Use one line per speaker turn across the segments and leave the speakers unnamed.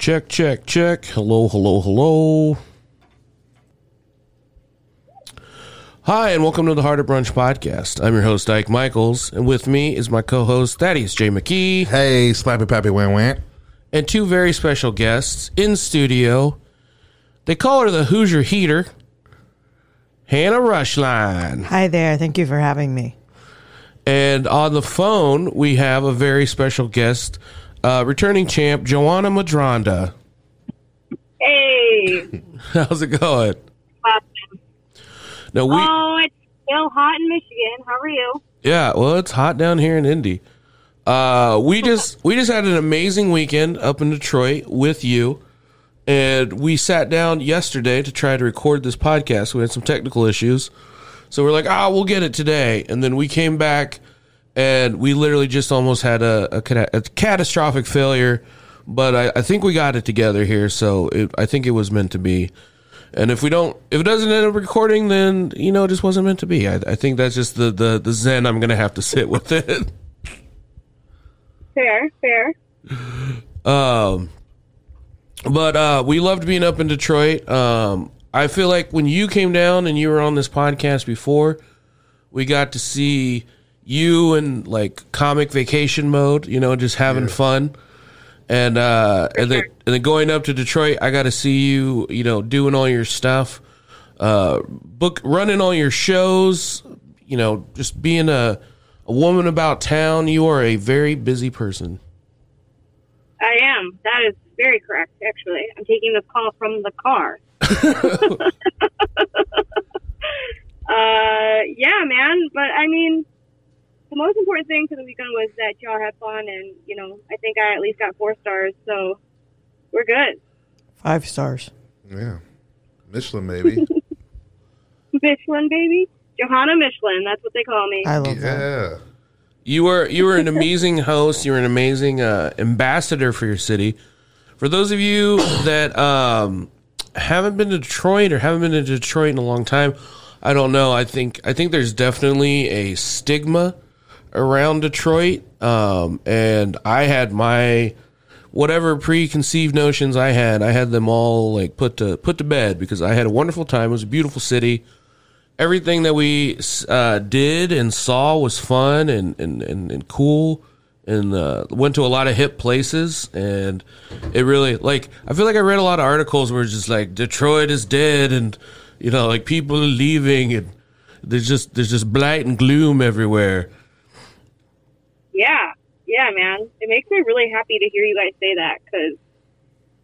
Check, check, check. Hello, hello, hello. Hi, and welcome to the Heart of Brunch podcast. I'm your host, Ike Michaels, and with me is my co host, Thaddeus J. McKee,
Hey, slappy pappy wham wham.
and two very special guests in studio. They call her the Hoosier Heater, Hannah Rushline.
Hi there. Thank you for having me.
And on the phone, we have a very special guest, uh, returning champ, Johanna Medranda.
Hey.
How's it going?
Awesome.
No, we.
oh, it's still hot in Michigan. How are you?
Yeah, well, it's hot down here in Indy. Uh, we just we just had an amazing weekend up in Detroit with you, and we sat down yesterday to try to record this podcast. We had some technical issues, so we're like, ah, we'll get it today, and then we came back, and we literally just almost had a, a, a catastrophic failure, but I, I think we got it together here, so it, I think it was meant to be. And if we don't, if it doesn't end up recording, then you know it just wasn't meant to be. I, I think that's just the the the zen I'm gonna have to sit with it.
Fair, fair.
Um, but uh, we loved being up in Detroit. Um, I feel like when you came down and you were on this podcast before, we got to see you in like comic vacation mode. You know, just having fun. And uh, and then and then going up to Detroit, I got to see you. You know, doing all your stuff, uh, book running all your shows. You know, just being a a woman about town. You are a very busy person.
I am. That is very correct, actually. I'm taking this call from the car. uh, yeah, man. But I mean, the most important thing for the weekend was that y'all had fun, and you know, I think I at least got four stars, so we're good.
Five stars.
Yeah. Michelin, maybe.
Michelin, baby. Johanna Michelin. That's what they call me.
I love that.
You were you were an amazing host. You were an amazing uh, ambassador for your city. For those of you that um, haven't been to Detroit or haven't been to Detroit in a long time, I don't know. I think I think there's definitely a stigma around Detroit, um, and I had my whatever preconceived notions I had. I had them all like put to put to bed because I had a wonderful time. It was a beautiful city everything that we uh, did and saw was fun and, and, and, and cool and uh, went to a lot of hip places and it really like i feel like i read a lot of articles where it's just like detroit is dead and you know like people are leaving and there's just there's just blight and gloom everywhere
Yeah, yeah, man. It makes me really happy to hear you guys say that because,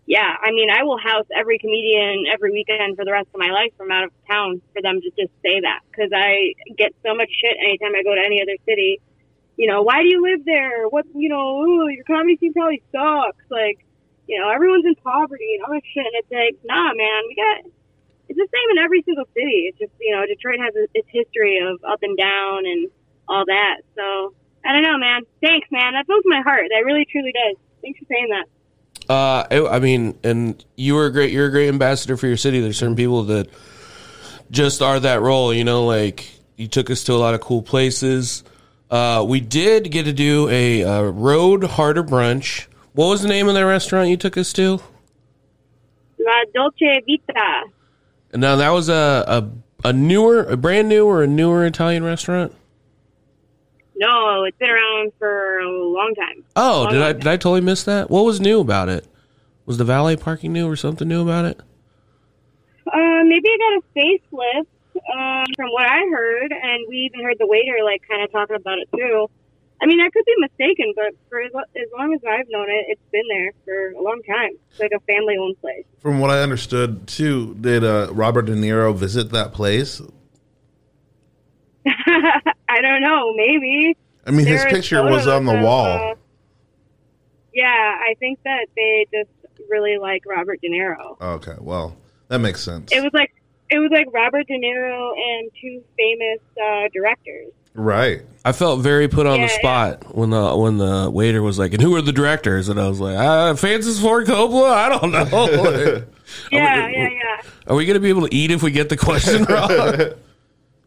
yeah, I mean, I will house every comedian every weekend for the rest of my life from out of town for them to just say that because I get so much shit anytime I go to any other city. You know, why do you live there? What, you know, ooh, your comedy scene probably sucks. Like, you know, everyone's in poverty and all that shit. And it's like, nah, man, we got, it's the same in every single city. It's just, you know, Detroit has its history of up and down and all that. So, I don't know, man. Thanks, man. That fills my heart. That really, truly does. Thanks for saying that.
Uh, it- I mean, and you were a great. You're a great ambassador for your city. There's certain people that just are that role. You know, like you took us to a lot of cool places. Uh, we did get to do a uh, road harder brunch. What was the name of that restaurant you took us to?
La Dolce Vita.
And now that was a a, a newer, a brand new, or a newer Italian restaurant.
No, it's been around for a long time.
Oh,
Long
did I
time.
did I totally miss that? What was new about it? Was the valet parking new or something new about it?
Uh, maybe I got a facelift um, from what I heard, and we even heard the waiter like kind of talking about it too. I mean, I could be mistaken, but for as, as long as I've known it, it's been there for a long time. It's like a family-owned place.
From what I understood, too, did uh, Robert De Niro visit that place?
I don't know. Maybe.
I mean, his picture was on the wall.
uh, yeah, I think that they just really like Robert De Niro.
okay, well, that makes sense.
It was like it was like Robert De Niro and two famous uh, directors.
right.
I felt very put on
Yeah,
the spot when the when the waiter was like, "And who are the directors?" And I was like, uh, "Francis Ford Coppola." I don't know.
Yeah, yeah, yeah.
are we gonna be able to eat if we get the question wrong?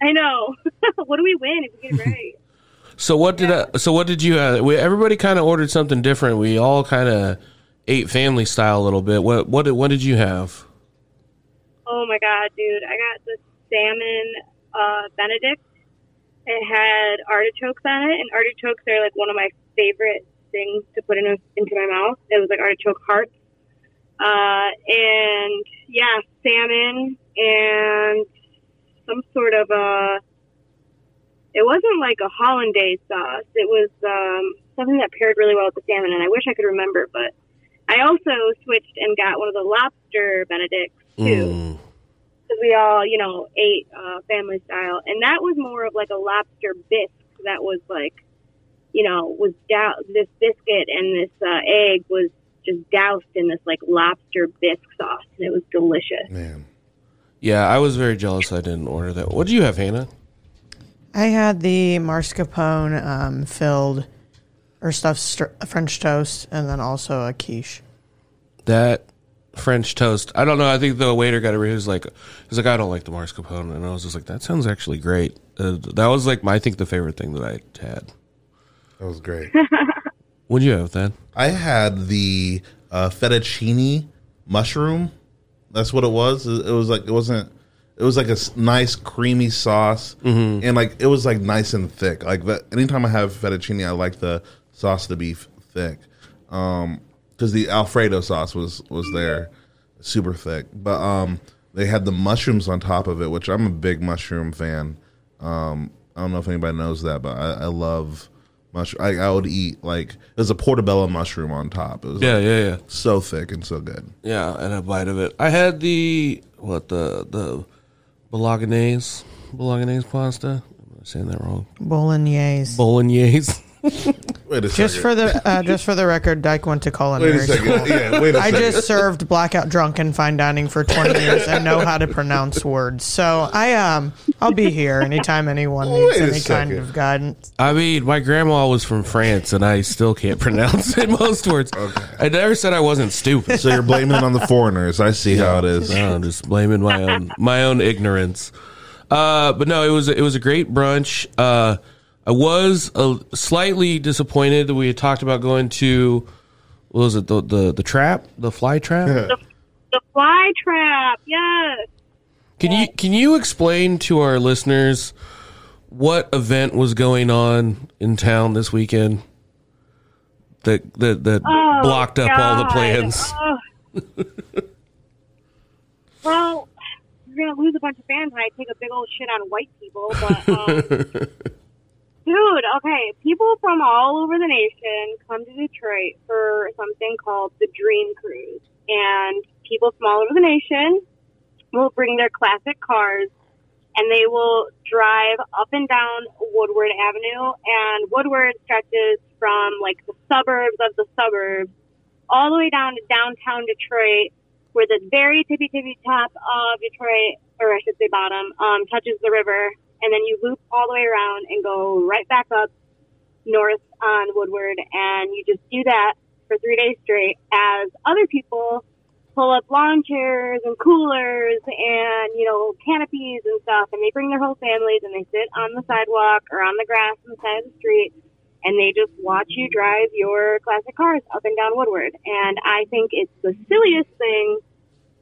I know. what do we win if we get it right?
so what did I, so what did you? Uh, we, everybody kind of ordered something different. We all kind of ate family style a little bit. What what did, what did you have?
Oh my god, dude! I got the salmon uh, Benedict. It had artichokes on it, and artichokes are like one of my favorite things to put in a, into my mouth. It was like artichoke hearts, uh, and yeah, salmon and some sort of a. It wasn't like a hollandaise sauce. It was um, something that paired really well with the salmon, and I wish I could remember. But I also switched and got one of the lobster Benedicts too
Mm.
because we all, you know, ate uh, family style, and that was more of like a lobster bisque. That was like, you know, was dou- this biscuit and this uh, egg was just doused in this like lobster bisque sauce, and it was delicious.
Man.
Yeah, I was very jealous. I didn't order that. What do you have, Hannah?
I had the mascarpone um, filled or stuffed str- French toast, and then also a quiche.
That French toast. I don't know. I think the waiter got it. He was like, he's like, I don't like the mascarpone, and I was just like, that sounds actually great. Uh, that was like my, I think the favorite thing that I had.
That was great.
What'd you have, then?
I had the uh, fettuccine mushroom. That's what it was. It was like it wasn't. It was like a nice creamy sauce, and like it was like nice and thick. Like that. Anytime I have fettuccine, I like the sauce to be thick, because the Alfredo sauce was was there, super thick. But um, they had the mushrooms on top of it, which I'm a big mushroom fan. Um, I don't know if anybody knows that, but I, I love mushroom. I, I would eat like there's a portobello mushroom on top. It was
Yeah,
like,
yeah, yeah.
so thick and so good.
Yeah, and a bite of it. I had the what the the bolognese bolognese pasta. Am I saying that wrong?
Bolognese.
Bolognese.
Wait a
just
second.
for the uh, just for the record, Dyke went to
wait
culinary
a second.
school.
Yeah, wait a
I
second.
just served blackout drunk in fine dining for 20 years and know how to pronounce words. So I um I'll be here anytime anyone needs
Wait a
any kind of guidance.
I mean, my grandma was from France, and I still can't pronounce it most words. I never said I wasn't stupid.
so you're blaming it on the foreigners. I see how it is.
No, I'm just blaming my own my own ignorance. Uh, but no, it was it was a great brunch. Uh, I was uh, slightly disappointed that we had talked about going to what was it the the, the trap the fly trap.
The fly trap, yes.
Can you can you explain to our listeners what event was going on in town this weekend that that that
Oh,
blocked up all the plans?
Oh. well, you're gonna lose a bunch of fans when I take a big old shit on white people, but um, dude, okay, people from all over the nation come to Detroit for something called the Dream Cruise, and people from all over the nation will bring their classic cars. And they will drive up and down Woodward Avenue, and Woodward stretches from like the suburbs of the suburbs all the way down to downtown Detroit, where the very tippy tippy top of Detroit, or I should say bottom, um, touches the river, and then you loop all the way around and go right back up north on Woodward, and you just do that for three days straight as other people pull up lawn chairs and coolers and you know canopies and stuff, and they bring their whole families and they sit on the sidewalk or on the grass on the side of the street and they just watch you drive your classic cars up and down Woodward. And I think it's the silliest thing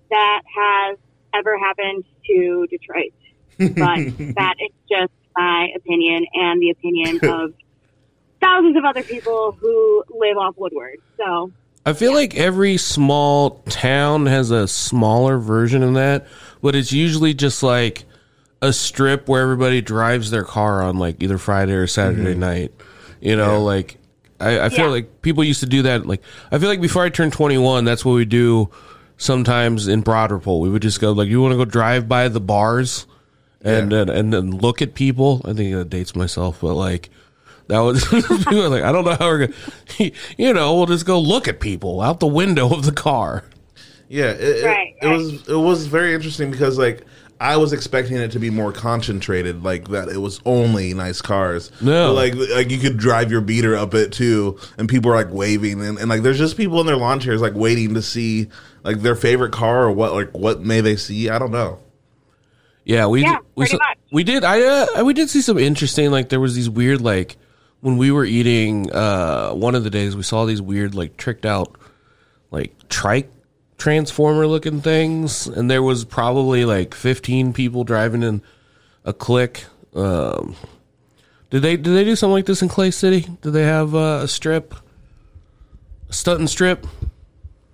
that has ever happened to Detroit. But that is just my opinion and the opinion of thousands of other people who live off Woodward. So
I feel like every small town has a smaller version of that, but it's usually just like a strip where everybody drives their car on like either Friday or Saturday mm-hmm. night. You know, like I, I feel
Yeah.
like people used to do that. Like I feel like before I turned twenty one, that's what we do. Sometimes in Broad Ripple, we would just go like, "You want to go drive by the bars and and, and then look at people." I think that dates myself, but like that was people like, "I don't know how we're gonna," you know, we'll just go look at people out the window of the car.
Yeah, it, it-
Right,
it, was it was very interesting because like I was expecting it to be more concentrated, like that it was only nice cars.
No.
But, like like you could drive your beater up it too, and people are like waving, and, and like there's just people in their lawn chairs like waiting to see like their favorite car or what like what may they see. I don't know.
Yeah, we
Yeah,
did, we
pretty
saw-
much.
we did I uh, we did see some interesting like there was these weird like when we were eating uh one of the days we saw these weird like tricked out like trike transformer looking things, and there was probably like 15 people driving in a clique. Um, did they did they do something like this in Clay City? Did they have uh, a strip, a stunt and strip?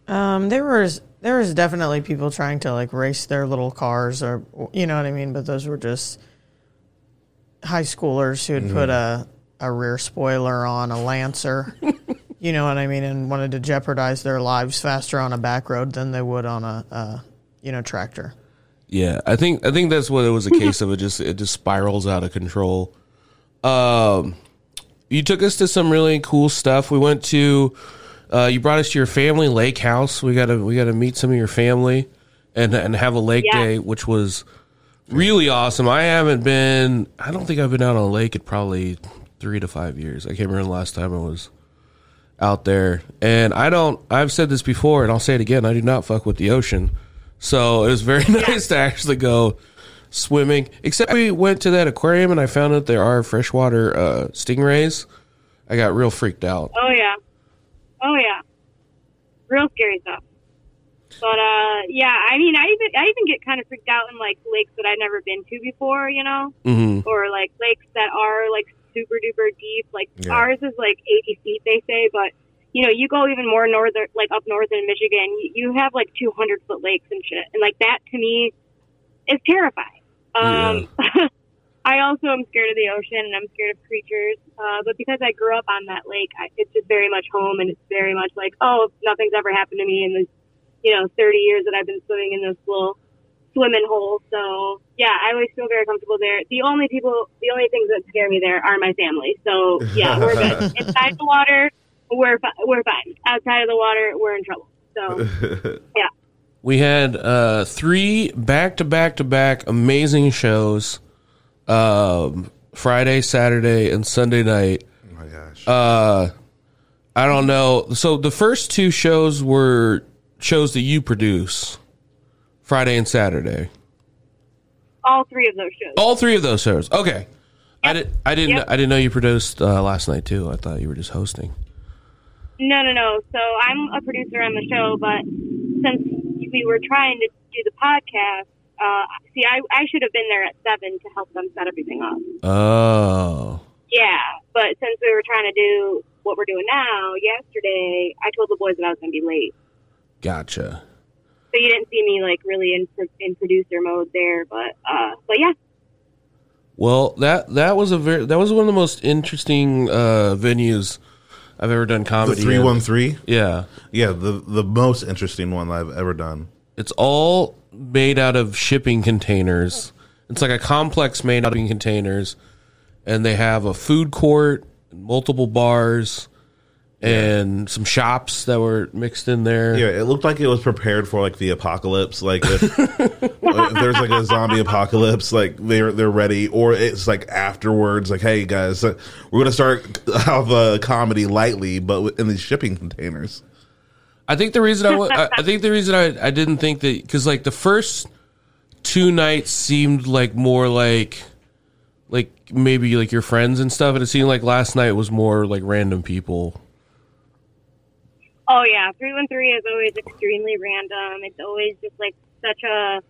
Um, there was there was definitely people trying to like race their little cars, or you know what I mean. But those were just high schoolers who had put a a rear spoiler on a Lancer. you know what I mean, and wanted to jeopardize their lives faster on a back road than they would on a, a you know tractor.
Yeah, I think I think that's what it was a case of. It just it just spirals out of control. Um, you took us to some really cool stuff. We went to, uh, you brought us to your family lake house. We got to we got to meet some of your family, and and have a lake
Yeah.
day, which was really awesome. I haven't been. I don't think I've been out on a lake in probably three to five years. I can't remember the last time I was out there. And I don't. I've said this before, and I'll say it again. I do not fuck with the ocean. So it was very nice to actually go swimming. Except we went to that aquarium, and I found out there are freshwater uh, stingrays. I got real freaked out.
Oh yeah, oh yeah, real scary stuff. But uh, yeah, I mean, I even I even get kind of freaked out in like lakes that I've never been to before, you know,
hmm
or like lakes that are like super duper deep. Like
Yeah.
ours is like 80 feet, they say, but you know, you go even more northern, like up north in Michigan, you, you have like 200 foot lakes and shit, and like that to me is terrifying. Um, I also am scared of the ocean and I'm scared of creatures. Uh, but because I grew up on that lake, I, it's just very much home and it's very much like, oh, nothing's ever happened to me in the, you know, 30 years that I've been swimming in this little swimming hole. So yeah, I always feel very comfortable there. The only people, the only things that scare me there are my family. So yeah, we're good. Inside the water, we're, fi- we're fine. Outside of the water, we're in trouble. So yeah.
We had uh, three back to back to back amazing shows. Um, Friday, Saturday, and Sunday night.
Oh my gosh.
Uh, I don't know. So the first two shows were shows that you produce, Friday and Saturday.
All three of those shows.
All three of those shows. Okay. I did. I didn't.
Yep.
I didn't know you produced uh, last night too. I thought you were just hosting.
No, no, no. So I'm a producer on the show, but since we were trying to do the podcast, uh, see, I, I should have been there at seven to help them set everything up.
Oh.
Yeah, but since we were trying to do what we're doing now, yesterday I told the boys that I was going to be late,
Gotcha.
so you didn't see me like really in in producer mode there. But uh, but yeah,
Well, that that was a very that was one of the most interesting uh, venues I've ever done comedy. in.
three one three.
Yeah.
Yeah, the the most interesting one I've ever done.
It's all made out of shipping containers. It's like a complex made out of containers, and they have a food court, multiple bars, and some shops that were mixed in there.
Yeah, it looked like it was prepared for like the apocalypse. Like if, if there's like a zombie apocalypse, like they're they're ready, or it's like afterwards. Like, hey guys, uh, we're gonna start have a comedy lightly, but in these shipping containers.
I think the reason I, I I think the reason I, I didn't think that because like the first two nights seemed like more like like maybe like your friends and stuff, and it seemed like last night was more like random people.
Oh yeah, three one three is always extremely random. It's always just like such a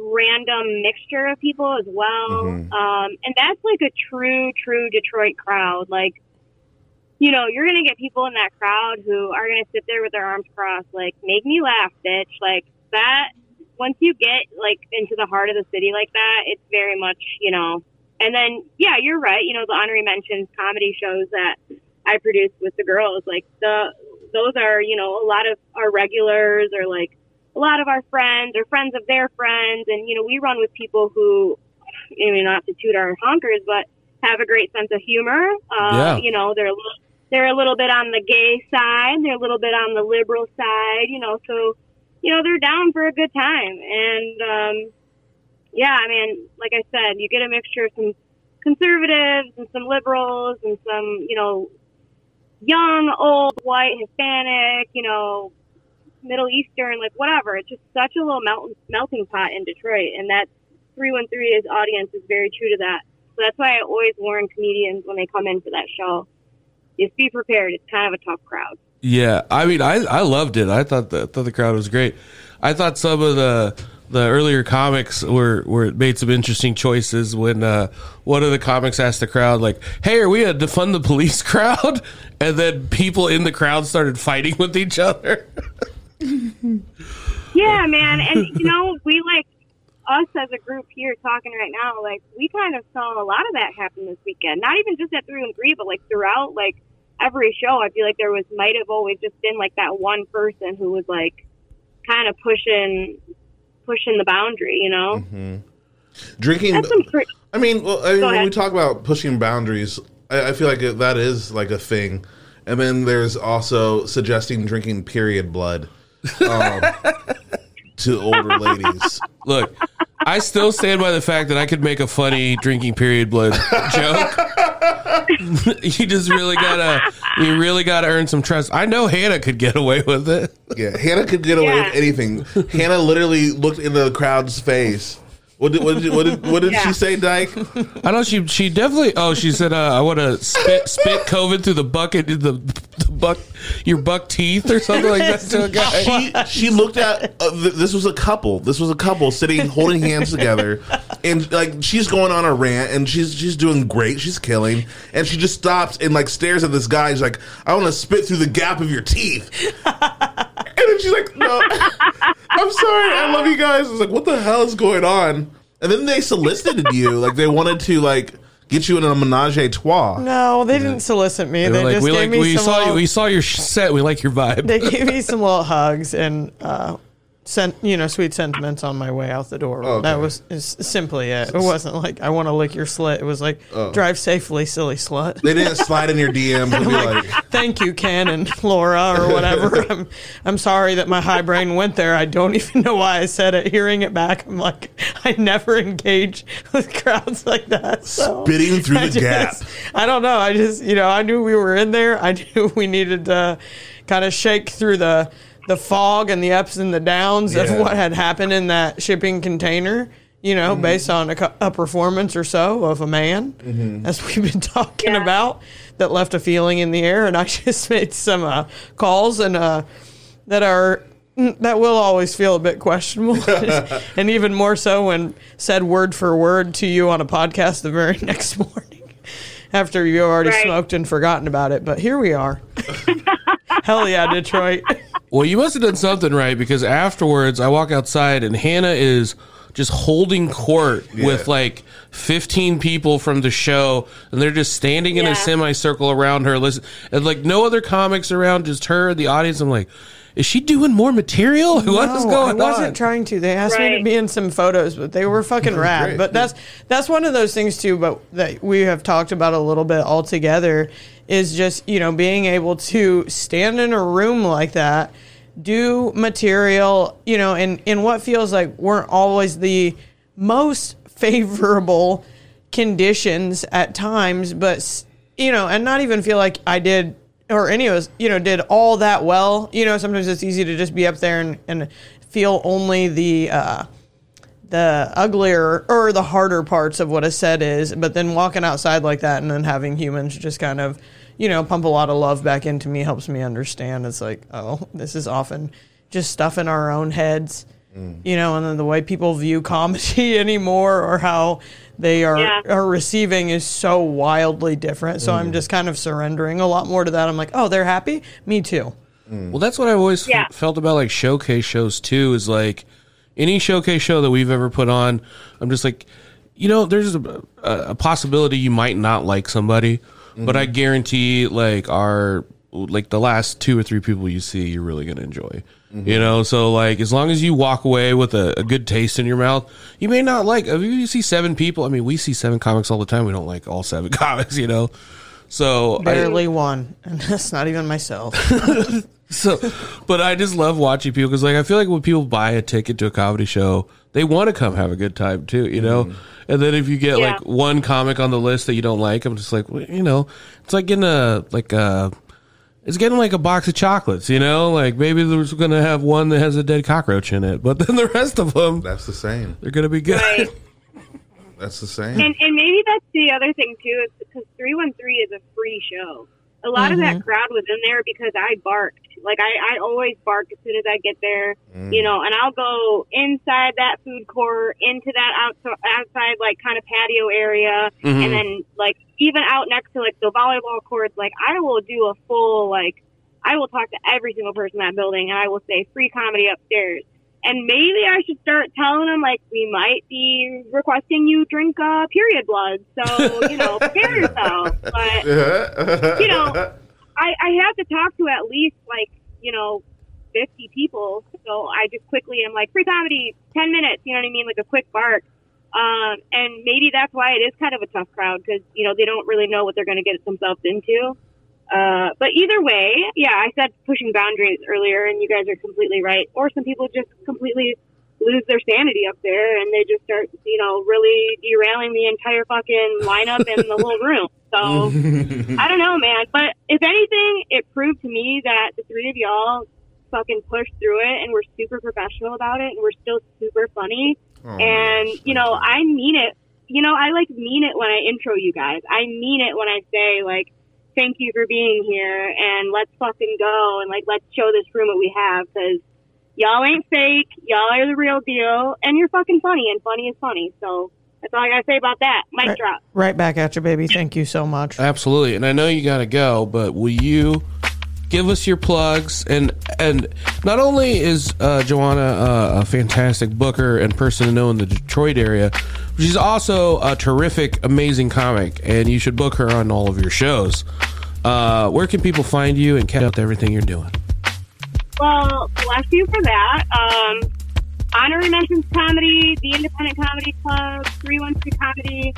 random mixture of people as well.
Mhm.
Um, and that's like a true, true Detroit crowd. Like, you know, you're gonna get people in that crowd who are gonna sit there with their arms crossed, like, make me laugh, bitch. Like that. Once you get like into the heart of the city like that, it's very much, you know. And then, yeah, you're right. You know, the honorary mentions comedy shows that I produce with the girls, like the those are you know a lot of our regulars or like a lot of our friends or friends of their friends, and you know we run with people who, I mean, not to toot our honkers, but have a great sense of humor. Uh,
Yeah.
You know, they're a little, they're a little bit on the gay side, they're a little bit on the liberal side. You know, so you know they're down for a good time, and um, yeah, I mean, like I said, you get a mixture of some conservatives and some liberals and some, you know, young, old, white, Hispanic, you know, Middle Eastern, like whatever. It's just such a little melt- melting pot in Detroit, and that 313's audience is very true to that. So that's why I always warn comedians when they come in for that show. Just be prepared. It's kind of a tough crowd.
Yeah, I mean, I I loved it. I thought the thought the crowd was great. I thought some of the the earlier comics were were made some interesting choices. When uh, one of the comics asked the crowd, like, "Hey, are we a defund the police crowd?" and then people in the crowd started fighting with each other.
Yeah, man. And, you know, we like us as a group here talking right now, like, we kind of saw a lot of that happen this weekend. Not even just at 3 and 3, but like throughout, like, every show. I feel like there was, might have always just been like that one person who was like kind of pushing, pushing the boundary, you know?
Drinking.
That's some pretty.
I mean, well, I mean
Go
when we talk about pushing boundaries, I, I feel like it, that is like a thing. And then there's also suggesting drinking period blood um, to older ladies.
Look, I still stand by the fact that I could make a funny drinking period blood joke. you just really gotta, you really gotta earn some trust. I know Hannah could get away with it.
Yeah, Hannah could get away
Yeah.
with anything. Hannah literally looked into the crowd's face. What did what did, what did, what did
Yeah.
she say, Dyke?
I know she she definitely. Oh, she said, uh, "I want to spit spit COVID through the bucket, the, the buck, your buck teeth or something like that to a guy."
She she looked at uh, th- this was a couple. This was a couple sitting holding hands together, and like she's going on a rant, and she's she's doing great. She's killing, and she just stops and like stares at this guy. She's like, "I want to spit through the gap of your teeth." And then she's like, "No, I'm sorry. I love you guys." It's like, "What the hell is going on?" And then they solicited you, like they wanted to like get you in a menage a trois.
No, they didn't solicit me.
They
They,
were like,
just
"We
gave
like
me
we
some
saw you,
little-
we saw your sh- set. We like your vibe."
they gave me some little hugs and uh, sent you know sweet sentiments on my way out the door.
Oh, okay.
That was is simply it. It wasn't like I want to lick your slit. It was like
Oh.
drive safely, silly slut.
They didn't slide in your DMs and be like,
Thank you, Ken and Laura or whatever. I'm I'm sorry that my high brain went there. I don't even know why I said it. Hearing it back, I'm like, I never engage with crowds like that. So.
spitting through
I
the gap.
I don't know. I just, you know, I knew we were in there. I knew we needed to kind of shake through the the fog and the ups and the downs
Yeah.
of what had happened in that shipping container. You know, based on a, co- a performance or so of a man, as we've been talking
Yeah.
about, that left a feeling in the air. And I just made some uh, calls and uh, that are mm, that will always feel a bit questionable, and even more so when said word for word to you on a podcast the very next morning after you already
Right.
smoked and forgotten about it. But here we are. Hell yeah, Detroit.
Well, you must have done something right because afterwards I walk outside and Hannah is just holding court with like 15 people from the show and they're just standing in
Yeah.
a semicircle around her listen and like no other comics around just her and the audience I'm like is she doing more material what is
No,
going
I wasn't
on
trying to. They asked me to be in some photos, but they were fucking rad.
great.
But that's that's one of those things too. But that we have talked about a little bit all together is just you know being able to stand in a room like that, do material, you know, in in what feels like weren't always the most favorable conditions at times, but you know, and not even feel like I did or any of us, you know, did all that well. You know, sometimes it's easy to just be up there and, and feel only the uh, the uglier or the harder parts of what a set is, but then walking outside like that and then having humans just kind of, you know, pump a lot of love back into me helps me understand. It's like, oh, this is often just stuff in our own heads, Mm. you know, and then the way people view comedy anymore or how they are
Yeah.
are receiving is so wildly different. So I'm mm. just kind of surrendering a lot more to that. I'm like, oh, they're happy, me too. Mm.
Well, that's what I always f- felt about like showcase shows too. Is like any showcase show that we've ever put on, I'm just like, you know, there's a, a, a possibility you might not like somebody, but I mm-hmm. guarantee like our like the last two or three people you see, you're really gonna enjoy. Mm-hmm. You know, so like as long as you walk away with a, a good taste in your mouth, you may not like. If you see seven people, I mean, we see seven comics all the time. We don't like all seven comics, you know. So I,
Barely one, and that's not even myself.
so, but I just love watching people because, like, I feel like when people buy a ticket to a comedy show, they want to come have a good time too, you know. Mm-hmm. And then if you get
Yeah.
like one comic on the list that you don't like, I'm just like, well, you know, it's like in a like a, it's getting like a box of chocolates, you know. Like maybe there's gonna have one that has a dead cockroach in it, but then the rest of them,
That's the same.
they're gonna be good.
Right.
That's the same.
And and maybe that's the other thing too, is because three one three is a free show. A lot of that mm-hmm. crowd was in there because I barked. Like I, I always bark as soon as I get there, mm. you know, and I'll go inside that food court, into that outside, outside like kind of patio area, mm-hmm. and then like even out next to like the volleyball courts. Like I will do a full like I will talk to every single person in that building, and I will say free comedy upstairs. And maybe I should start telling them like we might be requesting you drink uh, period blood, so you know prepare yourself. But you know, I, I have to talk to at least like, you know, 50 people. So I just quickly am like, free comedy, 10 minutes, you know what I mean? Like a quick bark. Um, and maybe that's why it is kind of a tough crowd because, you know, they don't really know what they're going to get themselves into. Uh, but either way, yeah, I said pushing boundaries earlier and you guys are completely right. Or some people just completely lose their sanity up there and they just start, you know, really derailing the entire fucking lineup and the whole room. So I don't know, man. But if anything, it proved to me that the three of y'all fucking pushed through it and we're super professional about it and we're still super funny. and, you know, I mean it. You know, I like mean it when I intro you guys. I mean it when I say, like, thank you for being here and let's fucking go and, like, let's show this room what we have because y'all ain't fake. Y'all are the real deal and you're fucking funny and funny is funny. So that's all I got to say about that. Mic
Right,
drop.
right back at you, baby. Thank you so much.
Absolutely. And I know you got to go, but will you give us your plugs? And and not only is uh, Johanna uh, a fantastic booker and person to know in the Detroit area, she's also a terrific, amazing comic, and you should book her on all of your shows. Uh, where can people find you and catch up to everything you're doing?
Well, bless you for that. Um, honorary mentions comedy, the Independent Comedy Club, 313 Comedy.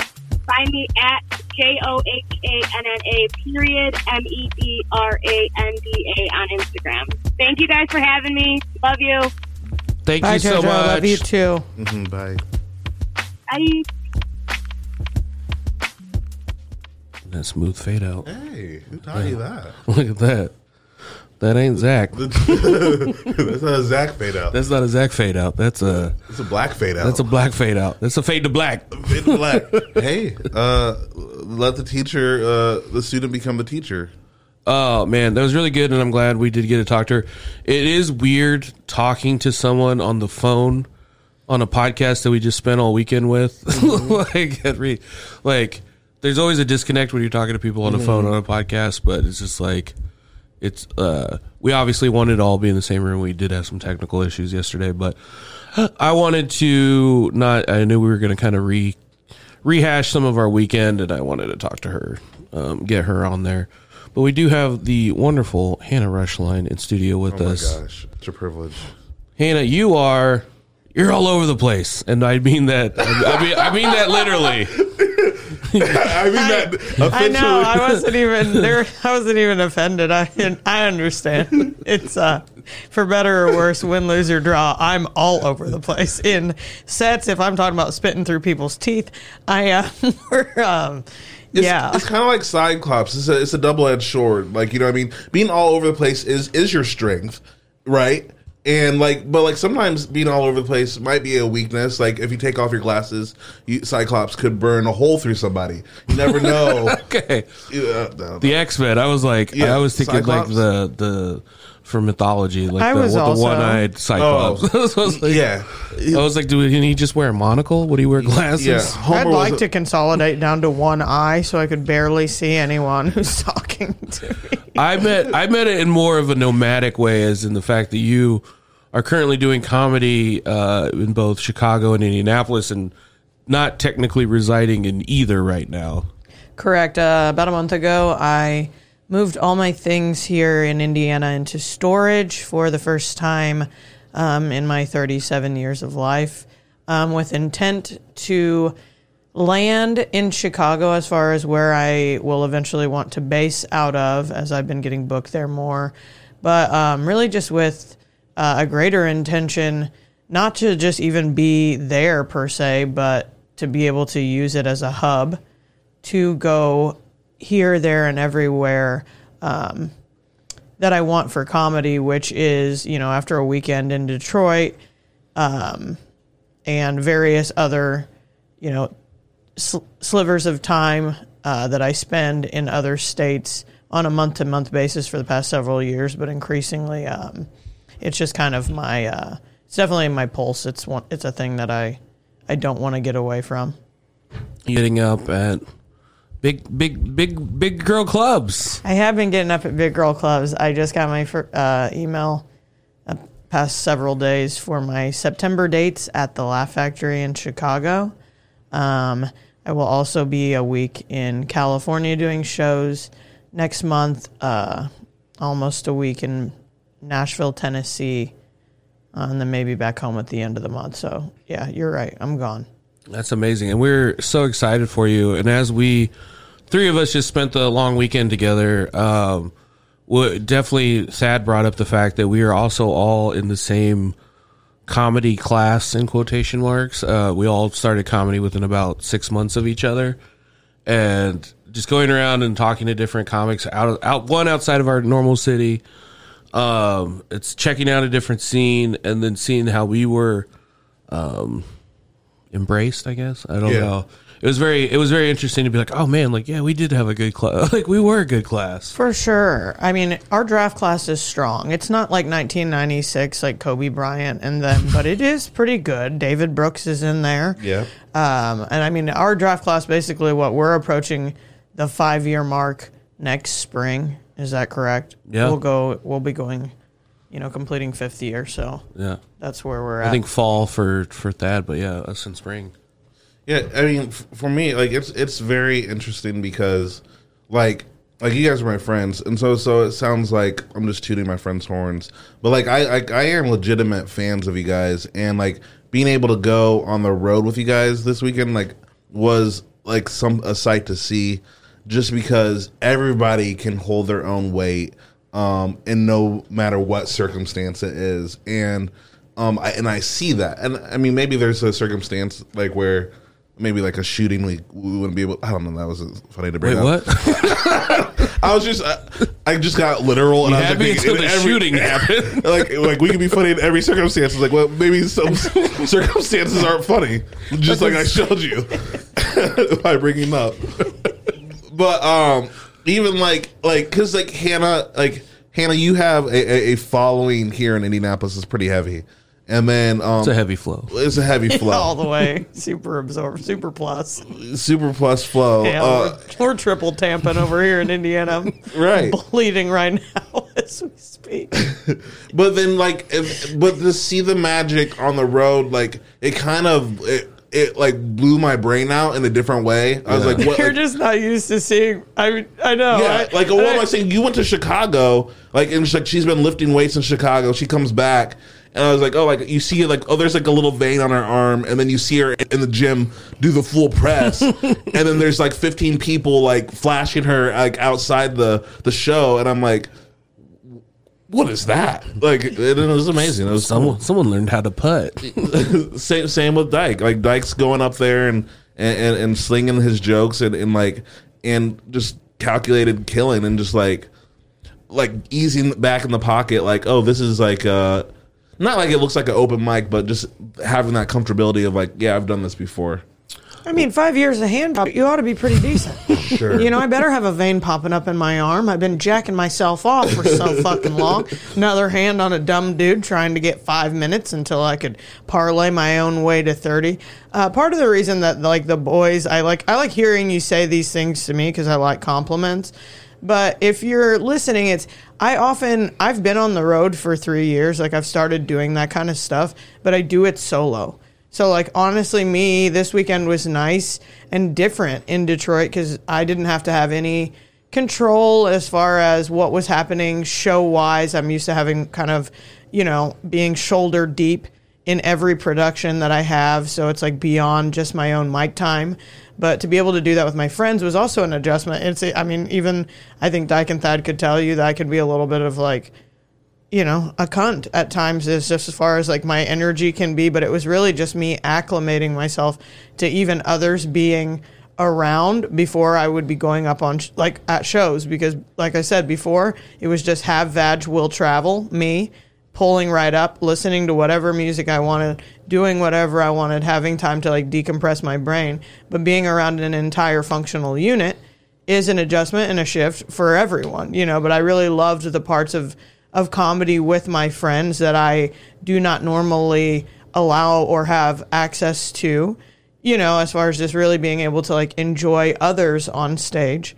Find me at J O H A N N A period M E D R A N D A on Instagram. Thank you guys for having me. Love you.
Thank
Bye,
you so
JoJo.
much.
Love you too.
Mhm, Bye.
Bye.
That smooth fade out.
Hey, who taught you that?
Look at that. That ain't Zach.
That's not a Zach fade out.
That's not a Zach fade out. That's a
It's a black fade out.
that's a black fade out. That's a fade to black.
fade to black. hey, uh, let the teacher, uh, the student become the teacher.
Oh man, that was really good, and I'm glad we did get to talk to her. It is weird talking to someone on the phone on a podcast that we just spent all weekend with. like, at re- like, there's always a disconnect when you're talking to people on the phone on a podcast, but it's just like it's. uh We obviously wanted to all be in the same room. We did have some technical issues yesterday, but I wanted to not. I knew we were going to kind of re rehash some of our weekend, and I wanted to talk to her, um, get her on there. But we do have the wonderful Hannah Rushline in studio with us.
Oh my
us.
gosh, it's a privilege.
Hannah, you are you're all over the place, and I mean that. I mean, I mean that literally.
I mean that officially.
I know. I wasn't even there. I wasn't even offended. I I understand. It's uh, for better or worse, win, lose or draw. I'm all over the place in sets. If I'm talking about spitting through people's teeth, I uh, we're, um,
It's,
yeah.
it's kind of like Cyclops. It's a, it's a double edged sword. Like you know, what I mean, being all over the place is is your strength, right? And like, but like sometimes being all over the place might be a weakness. Like if you take off your glasses, you, Cyclops could burn a hole through somebody. You never know.
Okay,
Uh, no.
the X Men. I was like,
Yeah,
I was thinking
Cyclops.
like the the for mythology, like
I
the,
was
the
also-
one eyed Cyclops.
Oh.
I was like-
yeah,
I was like, do can he just wear a monocle? Would he wear glasses?
yeah.
I'd
was
like
a-
to consolidate down to one eye so I could barely see anyone who's talking to me.
I met I meant it in more of a nomadic way, as in the fact that you are currently doing comedy uh, in both Chicago and Indianapolis, and not technically residing in either right now.
Correct. Uh, about a month ago, I moved all my things here in Indiana into storage for the first time um, in my 37 years of life, um, with intent to land in Chicago as far as where I will eventually want to base out of, as I've been getting booked there more. But um, really, just with uh, a greater intention, not to just even be there per se, but to be able to use it as a hub to go here, there, and everywhere um, that I want for comedy, which is, you know, after a weekend in Detroit um, and various other, you know, sl- slivers of time uh, that I spend in other states on a month to month basis for the past several years, but increasingly, um, it's just kind of my. Uh, it's definitely my pulse. It's one. It's a thing that I, I don't want to get away from.
Getting up at big, big, big, big girl clubs.
I have been getting up at big girl clubs. I just got my fir- uh, email uh, past several days for my September dates at the Laugh Factory in Chicago. Um, I will also be a week in California doing shows next month. Uh, almost a week in Nashville, Tennessee, uh, and then maybe back home at the end of the month. So yeah, you're right. I'm gone.
That's amazing. And we're so excited for you. And as we, three of us just spent the long weekend together, um, definitely Thad brought up the fact that we are also all in the same comedy class in quotation marks. Uh, we all started comedy within about six months of each other. And just going around and talking to different comics out, out one outside of our normal city. Um, it's checking out a different scene and then seeing how we were, um, embraced. I guess I don't
Yeah.
know. It was very it was very interesting to be like, oh man, like yeah, we did have a good class. Like we were a good class.
For sure. I mean, our draft class is strong. It's not like 1996, like Kobe Bryant and them, but it is pretty good. David Brooks is in there.
Yeah.
Um, and I mean, our draft class basically what we're approaching the five year mark next spring. Is that correct?
Yeah.
We'll go. We'll be going. You know, completing fifth year. So
Yeah,
that's where we're at.
I think fall for for Thad, but yeah, us in spring.
Yeah, I mean, f- for me, like it's it's very interesting because, like, like you guys are my friends, and so so it sounds like I'm just tooting my friends' horns, but like I I, I am legitimate fans of you guys, and like being able to go on the road with you guys this weekend, like, was like some a sight to see, just because everybody can hold their own weight, um, and no matter what circumstance it is, and um, I, and I see that, and I mean maybe there's a circumstance like where maybe like a shooting we, we wouldn't be able. I don't know. That was funny to bring
Wait,
up.
what?
I was just I, I just got literal, and
You
I was like,
me until the
every-
shooting happened.
like like we can be funny in every circumstance. It's like well maybe some circumstances aren't funny, just like I showed you by bringing up. But um, even like like because like Hannah like Hannah, you have a, a, a following here in Indianapolis is pretty heavy, and then um,
It's a heavy flow.
it's a heavy flow all
the way. Super absorb. Super plus.
super plus flow.
Yeah,
uh,
we're, we're triple tamping over here in Indiana. I'm
Right.
bleeding right now as we speak.
But then, like, if, but to see the magic on the road, like, it kind of it, it like blew my brain out in a different way. I was like, what?
You're
like-
just not used to seeing. I I know.
yeah,
I,
like what am I saying? You went to Chicago, like, and like, she's been lifting weights in Chicago. She comes back, and I was like, oh, like you see, like, oh, there's like a little vein on her arm, and then you see her in the gym do the full press, and then there's like 15 people like flashing her like outside the the show, and I'm like. What is that? Like it, it was amazing. It was cool.
Someone someone learned how to putt.
same same with Dyke. Like Dyke's going up there and and, and, and slinging his jokes and, and like and just calculated killing and just like like easing back in the pocket. Like oh, this is like uh not like it looks like an open mic, but just having that comfortability of like yeah, I've done this before.
I mean, five years of hand pop, you ought to be pretty decent.
Sure.
You know, I better have a vein popping up in my arm. I've been jacking myself off for so fucking long. Another hand on a dumb dude trying to get five minutes until I could parlay my own way to thirty. Uh, part of the reason that like the boys, I like, I like hearing you say these things to me because I like compliments. But if you're listening, it's I often I've been on the road for three years. Like I've started doing that kind of stuff, but I do it solo. So like honestly, me this weekend was nice and different in Detroit because I didn't have to have any control as far as what was happening show wise. I'm used to having kind of you know being shoulder deep in every production that I have, so it's like beyond just my own mic time. But to be able to do that with my friends was also an adjustment. It's I mean even I think Dyke and Thad could tell you that I could be a little bit of like you know, a cunt at times is just as far as like my energy can be, but it was really just me acclimating myself to even others being around before I would be going up on sh- like at shows because like I said before, it was just have Vag will travel, me pulling right up, listening to whatever music I wanted, doing whatever I wanted, having time to like decompress my brain, but being around an entire functional unit is an adjustment and a shift for everyone, you know, but I really loved the parts of of comedy with my friends that I do not normally allow or have access to, you know, as far as just really being able to like enjoy others on stage.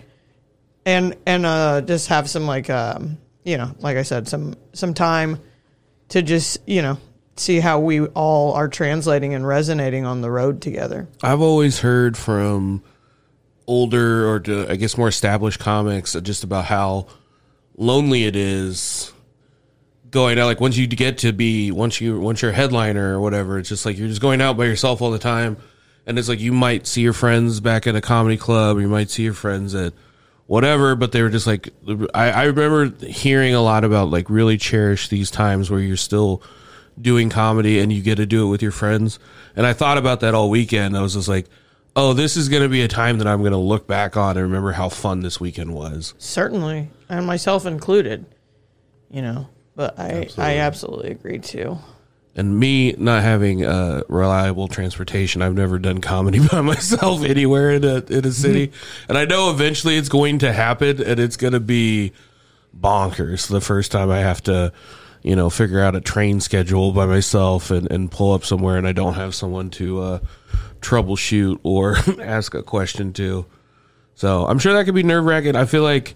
And and uh just have some like um you know, like I said, some some time to just, you know, see how we all are translating and resonating on the road together.
I've always heard from older or to, I guess more established comics just about how lonely it is going out like once you get to be once you once you're a headliner or whatever it's just like you're just going out by yourself all the time and it's like you might see your friends back at a comedy club you might see your friends at whatever but they were just like I, I remember hearing a lot about like really cherish these times where you're still doing comedy and you get to do it with your friends. And i thought about that all weekend. I was just like oh this is going to be a time that i'm going to look back on and remember how fun this weekend was.
Certainly, and myself included, you know. But I I absolutely agree too.
And me not having uh, reliable transportation, I've never done comedy by myself anywhere in a in a city, and I know eventually it's going to happen, and it's going to be bonkers the first time I have to, you know, figure out a train schedule by myself and and pull up somewhere, and I don't have someone to uh, troubleshoot or ask a question to. So I'm sure that could be nerve wracking. I feel like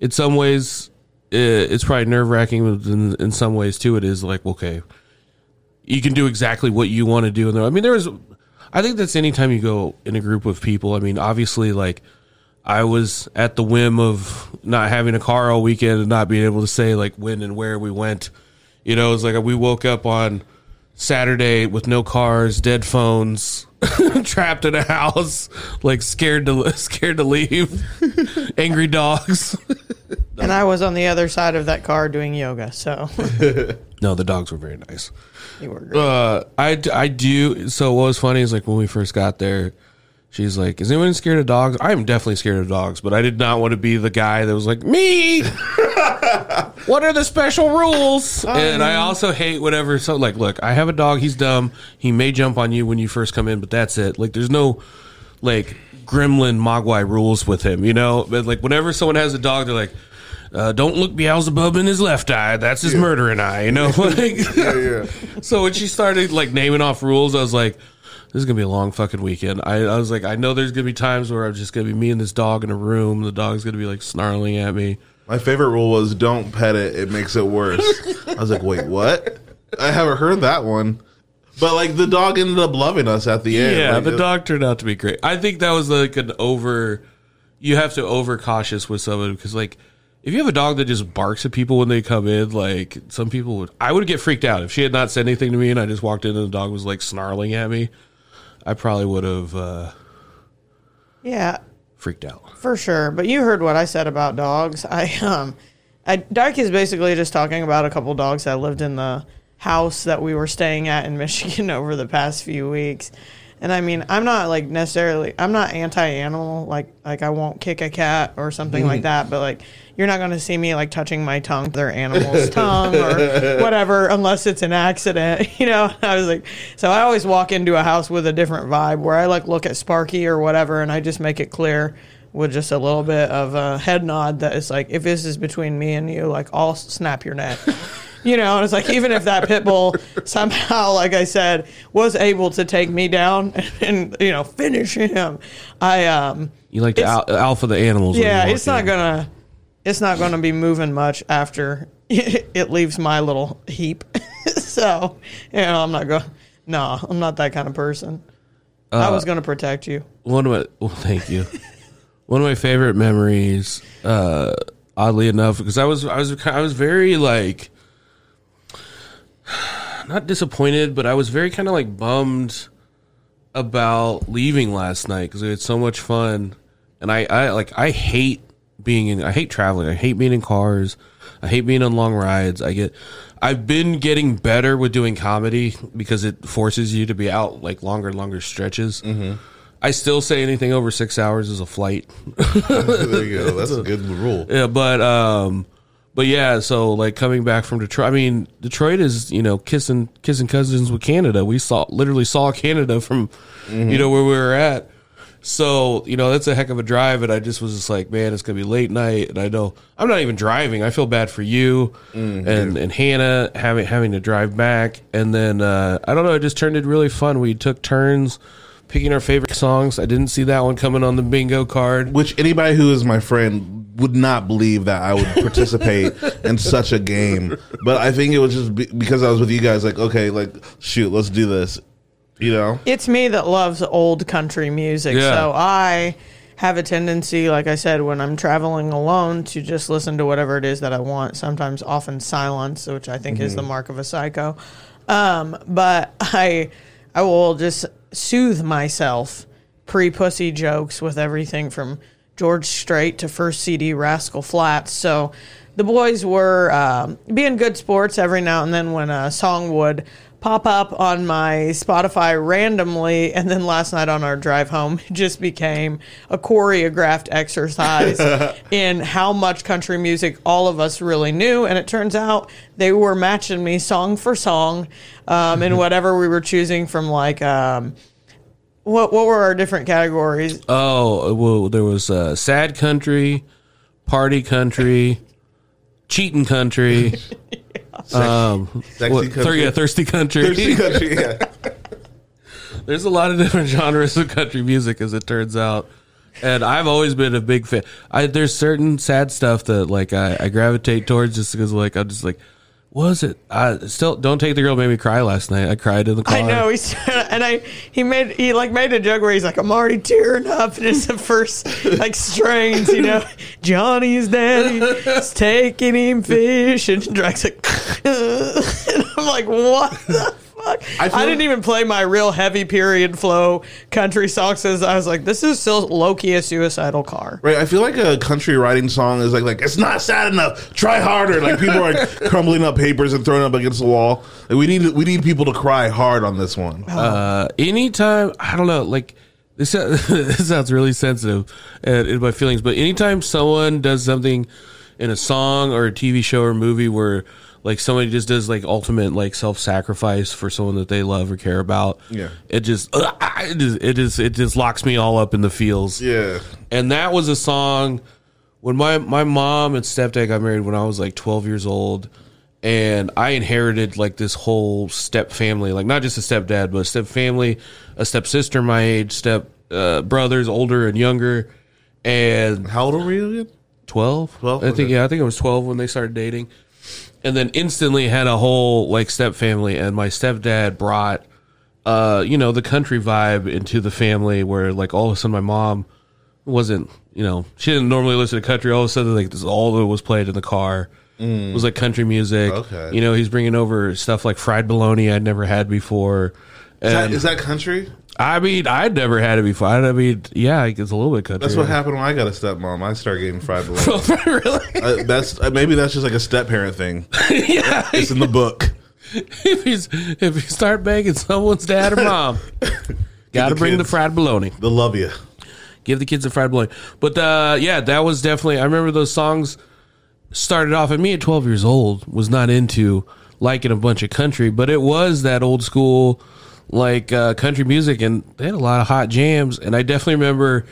in some ways i- it's probably nerve wracking. In, in some ways too, it is like okay, you can do exactly what you want to do. And there, I mean, there was, I think that's anytime you go in a group of people. I mean, obviously, like I was at the whim of not having a car all weekend and not being able to say like when and where we went. You know, it's like we woke up on Saturday with no cars, dead phones, trapped in a house, like scared to scared to leave, angry dogs.
And I was on the other side of that car doing yoga, so
No, the dogs were very nice.
You were great.
Uh, I, I do. So what was funny is like when we first got there, she's like, "Is anyone scared of dogs?" I am definitely scared of dogs, but I did not want to be the guy that was like, "Me." what are the special rules? and I also hate whatever. So like, look, I have a dog. He's dumb. He may jump on you when you first come in, but that's it. Like, there's no like gremlin mogwai rules with him. You know, but like whenever someone has a dog, they're like. Uh, don't look Beelzebub in his left eye. That's his murdering eye. You know, like,
yeah.
so when she started like naming off rules, I was like, "This is gonna be a long fucking weekend." I, I was like, "I know there's gonna be times where I'm just gonna be me and this dog in a room. The dog's gonna be like snarling at me."
My favorite rule was don't pet it; it makes it worse. I was like, wait, what? I haven't heard that one. But like the dog ended up loving us at the end.
Yeah,
Like,
the
it-
dog turned out to be great. I think that was like an over. You have to over cautious with someone because like. If you have a dog that just barks at people when they come in, like some people would, I would get freaked out if she had not said anything to me and I just walked in and the dog was like snarling at me. I probably would have uh,
yeah,
freaked out.
for sure. But you heard what I said about dogs. I um, I Dark is basically just talking about a couple dogs that lived in the house that we were staying at in Michigan over the past few weeks. And I mean, I'm not like necessarily, I'm not anti-animal. Like, like I won't kick a cat or something like mm-hmm. that. But like, you're not going to see me like touching my tongue, to their animal's tongue or whatever, unless it's an accident. You know, I was like, so I always walk into a house with a different vibe where I like look at Sparky or whatever, and I just make it clear with just a little bit of a head nod that it's like, if this is between me and you, like I'll snap your neck. You know, and it's like even if that pit bull somehow, like I said, was able to take me down and, you know finish him, I um
You like to al- alpha the animals.
yeah, it's not
in.
gonna it's not gonna be moving much after it leaves my little heap. so you know, I'm not going. No, I'm not that kind of person. I was gonna protect you.
one of my well, thank you. one of my favorite memories, uh, oddly enough, because I was I was I was very like not disappointed, but I was very kind of like bummed about leaving last night because we had so much fun, and I I like I hate being in I hate traveling. I hate being in cars. I hate being on long rides. I get I've been getting better with doing comedy because it forces you to be out like longer and longer stretches. Mm-hmm. I still say anything over six hours is a flight.
there you go. That's a good rule.
Yeah, but um, but yeah. So like coming back from Detroit, I mean, Detroit is you know kissing kissing cousins with Canada. We saw literally saw Canada from you know where we were at. So, you know, that's a heck of a drive. And I just was just like, man, it's going to be late night. And I know I'm not even driving. I feel bad for you and, and Hannah having, having to drive back. And then, uh, I don't know, it just turned it really fun. We took turns picking our favorite songs. I didn't see that one coming on the bingo card.
Which anybody who is my friend would not believe that I would participate in such a game. But I think it was just be, because I was with you guys. Like, okay, like shoot, let's do this. You know,
It's me that loves old country music.
Yeah.
So I have a tendency, like I said, when I'm traveling alone, to just listen to whatever it is that I want. Sometimes, often silence, which I think is the mark of a psycho. Um, but I, I will just soothe myself pre pussy jokes with everything from George Strait to first CD Rascal Flatts. So the boys were um, being good sports every now and then when a song would pop up on my Spotify randomly. And then last night on our drive home, it just became a choreographed exercise in how much country music all of us really knew. And it turns out they were matching me song for song um, in whatever we were choosing from like. Um, what, what were our different categories?
Oh, well, there was uh, sad country, party country, cheating country, um,
Sexy
what- thir-
country.
yeah, thirsty country.
Thirsty country, yeah.
There's a lot of different genres of country music, as it turns out. And I've always been a big fan. I, there's certain sad stuff that like I, I gravitate towards just because like I'm just like, was it? I still don't take the girl made me cry last night. I cried in the car.
I know he's and I he made he like made a joke where he's like I'm already tearing up and it's the first like strains you know Johnny's daddy is taking him fish and Drake's like and I'm like what the fuck
I
I, didn't even play my real heavy period flow country songs as I was like this is still low key a suicidal car
Right, I feel like a country writing song is like like it's not sad enough. Try harder. Like people are like, crumbling up papers and throwing up against the wall. Like we need we need people to cry hard on this one.
Uh, anytime I don't know, like this, this sounds really sensitive uh, in my feelings, but anytime someone does something in a song or a TV show or movie where like somebody just does like ultimate like self sacrifice for someone that they love or care about,
Yeah.
it just uh, it just it just it just locks me all up in the feels.
Yeah,
and that was a song when my my mom and stepdad got married when I was like 12 years old and I inherited like this whole step family like not just a stepdad but a step family a stepsister my age step uh, brothers older and younger and
how old are we again?
12
12,
I think
okay.
yeah I think it was 12 when they started dating and then instantly had a whole like step family and my stepdad brought uh you know the country vibe into the family where like all of a sudden my mom wasn't you know she didn't normally listen to country all of a sudden like this all that was played in the car was like country music
Okay.
you know he's bringing over stuff like fried bologna I'd never had before
Is that, is that country?
I mean I'd never had it before I mean yeah it's a little bit country
That's what happened when I got a stepmom. I started getting fried bologna.
really
uh, that's uh, maybe that's just like a step parent thing.
yeah
It's in the book.
if he's if you start begging someone's dad or mom, got to
the
bring the fried bologna.
They'll love you.
Give the kids a fried bologna. But uh, yeah, that was definitely. I remember those songs started off. And me at twelve years old was not into liking a bunch of country, but it was that old school like uh, country music, and they had a lot of hot jams. And I definitely remember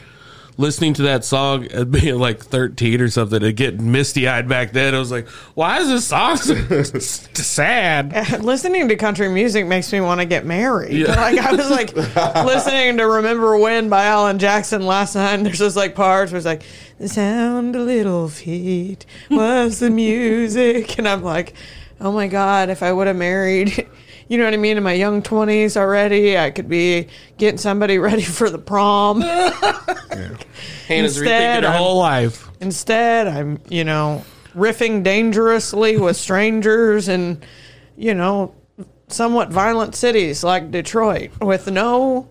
listening to that song and being like 13 or something and getting misty eyed back then. I was like, why is this song so sad?
listening to country music makes me want to get married.
Yeah.
Like I was like listening to "Remember When" by Alan Jackson last night. And there's just like parts where it's like the sound of little feet was the music, and I'm like, oh my god, if I would have married. You know what I mean? In my young 20s already, I could be getting somebody ready for the prom.
Hannah's
Instead,
rethinking her
I'm-
whole life.
Instead, I'm, you know, riffing dangerously with strangers and, you know, somewhat violent cities like Detroit with no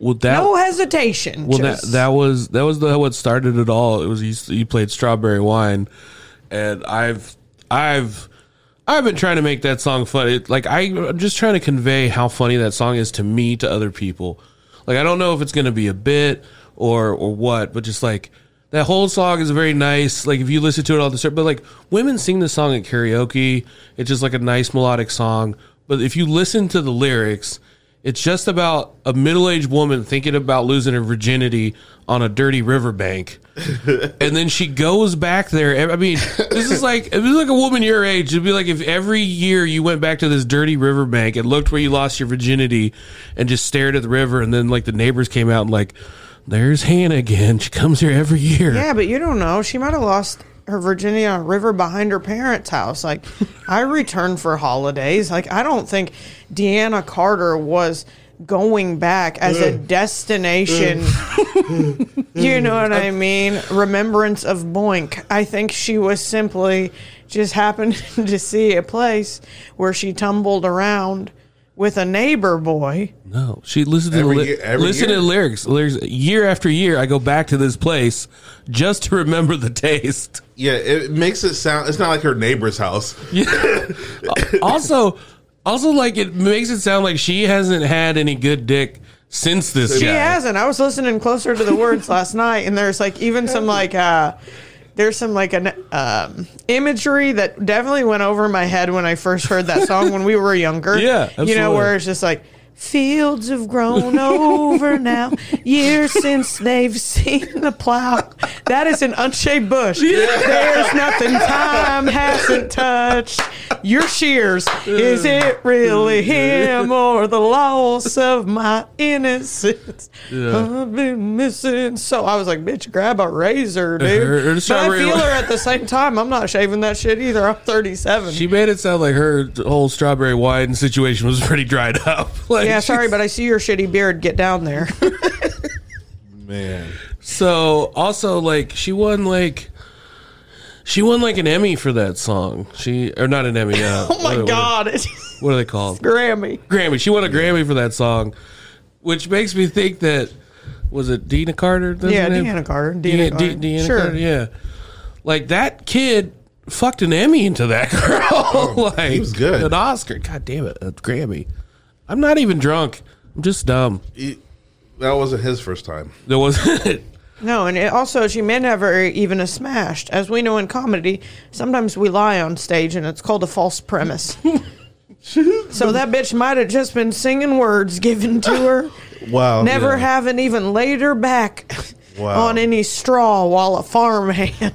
Well, that
no hesitation.
well that that was that was the what started it all. It was you, you played Strawberry Wine, and I've I've I've been trying to make that song funny. Like I, I'm just trying to convey how funny that song is to me to other people. Like I don't know if it's gonna be a bit or or what, but just like that whole song is very nice. Like if you listen to it all the time, but like women sing the song at karaoke. It's just like a nice melodic song. But if you listen to the lyrics, It's just about a middle aged woman thinking about losing her virginity on a dirty riverbank. and then she goes back there. I mean, this is like it was like a woman your age. It'd be like if every year you went back to this dirty riverbank and looked where you lost your virginity and just stared at the river, and then like the neighbors came out and like, there's Hannah again. She comes here every year.
Yeah, but you don't know. She might have lost her virginity on a river behind her parents' house. Like, I returned for holidays. Like, I don't think Deana Carter was going back as a destination. you know what I mean? Remembrance of Boink. I think she was simply just happened to see a place where she tumbled around with a neighbor boy.
No, she listened to
Every
the li-
year-
listen
year?
to lyrics. Lyrics year after year. I go back to this place just to remember the taste.
Yeah, it makes it sound. It's not like her neighbor's house. Yeah.
also, also like it makes it sound like she hasn't had any good dick since this
She
guy.
hasn't. I was listening closer to the words last night, and there's like even some like uh, there's some like an um, imagery that definitely went over my head when I first heard that song when we were younger.
Yeah,
you know where it's just like. Fields have grown over now, years since they've seen the plow. That is an unshaved bush. There's nothing time hasn't touched. Your shears. Is it really him or the loss of my innocence? I've been missing. So I was like, bitch, grab a razor, dude. But I feel her at the same time. I'm not shaving that shit either. I'm 37.
She made it sound like her whole strawberry wine situation was pretty dried up. Like,
yeah, sorry, but I see your shitty beard. Get down there.
Man,
So also like she won like she won like an Emmy for that song. She or not an Emmy. Uh,
oh my
what- what-
God.
What are they called?
Grammy.
Grammy. She won a Grammy for that song, which makes me think that was it Dina Carter? That's
Yeah,
her?
Deana Carter. Deana
Deana,
Carter.
De- Deana
Sure.
Carter. Yeah, like that kid fucked an Emmy into that girl. like
he was good.
An Oscar. God damn it, a Grammy. I'm not even drunk. I'm just dumb.
he, that wasn't his first time.
There was
No, and it also she may never even have smashed. As we know in comedy, sometimes we lie on stage, and it's called a false premise. so that bitch might have just been singing words given to her,
Wow,
never
yeah.
having even laid her back
Wow.
on any straw while a farmhand.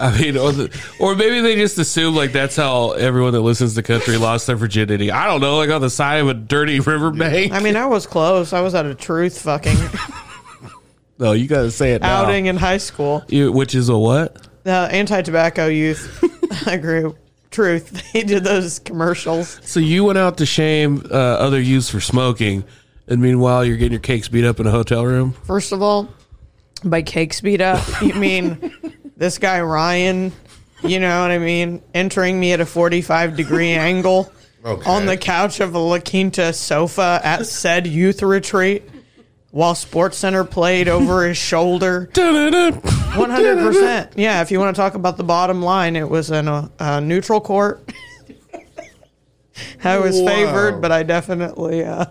I mean, or, the, or maybe they just assume like that's how everyone that listens to country lost their virginity. I don't know, like on the side of a dirty riverbank.
I mean, I was close. I was at a truth fucking
no, you got to say it now.
outing in high school.
You, which is a what?
The anti-tobacco youth group, Truth. They did those commercials.
So you went out to shame uh, other youths for smoking, and meanwhile you're getting your cakes beat up in a hotel room.
First of all, by cakes beat up, you mean this guy Ryan, you know what I mean, entering me at a 45 degree angle
Okay.
on the couch of a La Quinta sofa at said youth retreat while SportsCenter played over his shoulder. 100%. Yeah, if you want to talk about the bottom line, it was in a, a neutral court. I was
Wow.
favored, but I definitely uh,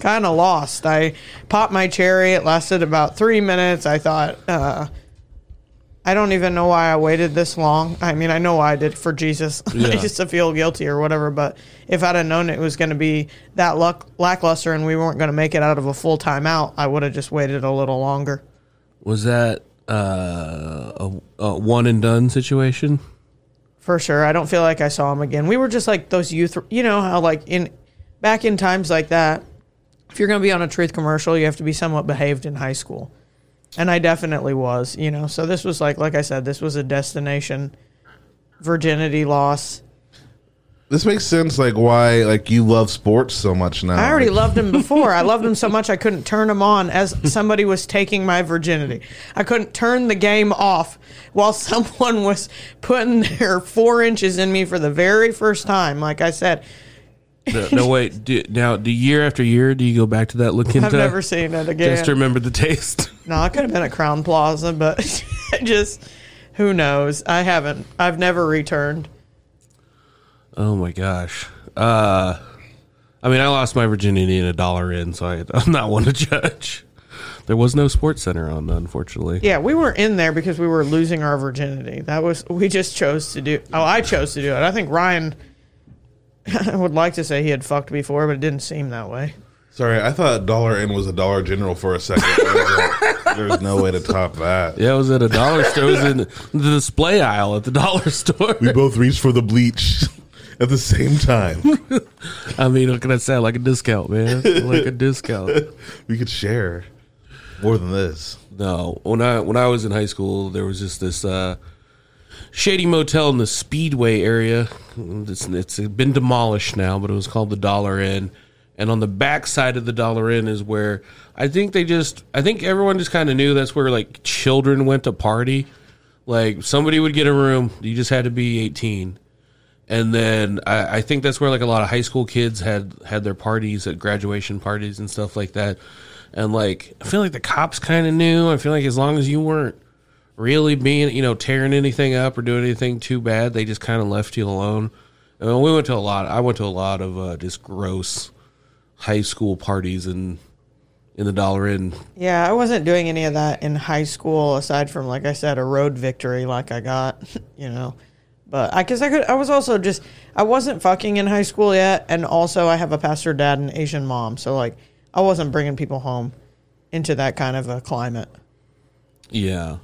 kind of lost. I popped my cherry. It lasted about three minutes. I thought, uh, I don't even know why I waited this long. I mean, I know why I did it for Jesus,
Yeah.
just to feel guilty or whatever. But if I'd have known it was going to be that luck- lackluster and we weren't going to make it out of a full timeout, I would have just waited a little longer.
Was that uh, a, a one and done situation?
For sure. I don't feel like I saw him again. We were just like those youth, you know how like in back in times like that, if you're going to be on a truth commercial, you have to be somewhat behaved in high school. And I definitely was, you know. So this was like like I said, this was a destination virginity loss.
This makes sense. Like why like you love sports so much now.
I already loved him before. I loved him so much I couldn't turn him on as somebody was taking my virginity. I couldn't turn the game off while someone was putting their four inches in me for the very first time. Like I said,
No, no wait. Do, now, do year after year, do you go back to that La Quinta
I've never seen it again.
just to remember the taste?
No, it could have been at Crowne Plaza, but just who knows? I haven't. I've never returned.
Oh my gosh. Uh, I mean, I lost my virginity in a Dollar Inn, so I, I'm not one to judge. There was no sports center on, unfortunately.
Yeah, we were in there because we were losing our virginity. That was we just chose to do. Oh, I chose to do it. I think Ryan would like to say he had fucked before, but it didn't seem that way.
Sorry, I thought Dollar Inn was a Dollar General for a second. I was like, There's no way to top that.
Yeah, it was at a dollar store. It was in the display aisle at the dollar store.
We both reached for the bleach at the same time.
I mean, what can I say? Like a discount, man. Like a discount.
we could share more than this.
No, when I when I was in high school, there was just this uh, shady motel in the Speedway area. It's, it's been demolished now, but it was called the Dollar Inn. And on the back side of the Dollar Inn is where I think they just I think everyone just kind of knew that's where like children went to party. Like somebody would get a room, you just had to be eighteen. And then I, I think that's where like a lot of high school kids had had their parties at graduation parties and stuff like that. And like I feel like the cops kind of knew. I feel like as long as you weren't really being you know tearing anything up or doing anything too bad, they just kind of left you alone. And we went to a lot. I went to a lot of uh, just gross high school parties and in the Dollar Inn.
Yeah, I wasn't doing any of that in high school aside from like I said a road victory like I got, you know. But I guess I could I was also just I wasn't fucking in high school yet and also I have a pastor dad and Asian mom, so like I wasn't bringing people home into that kind of a climate.
Yeah.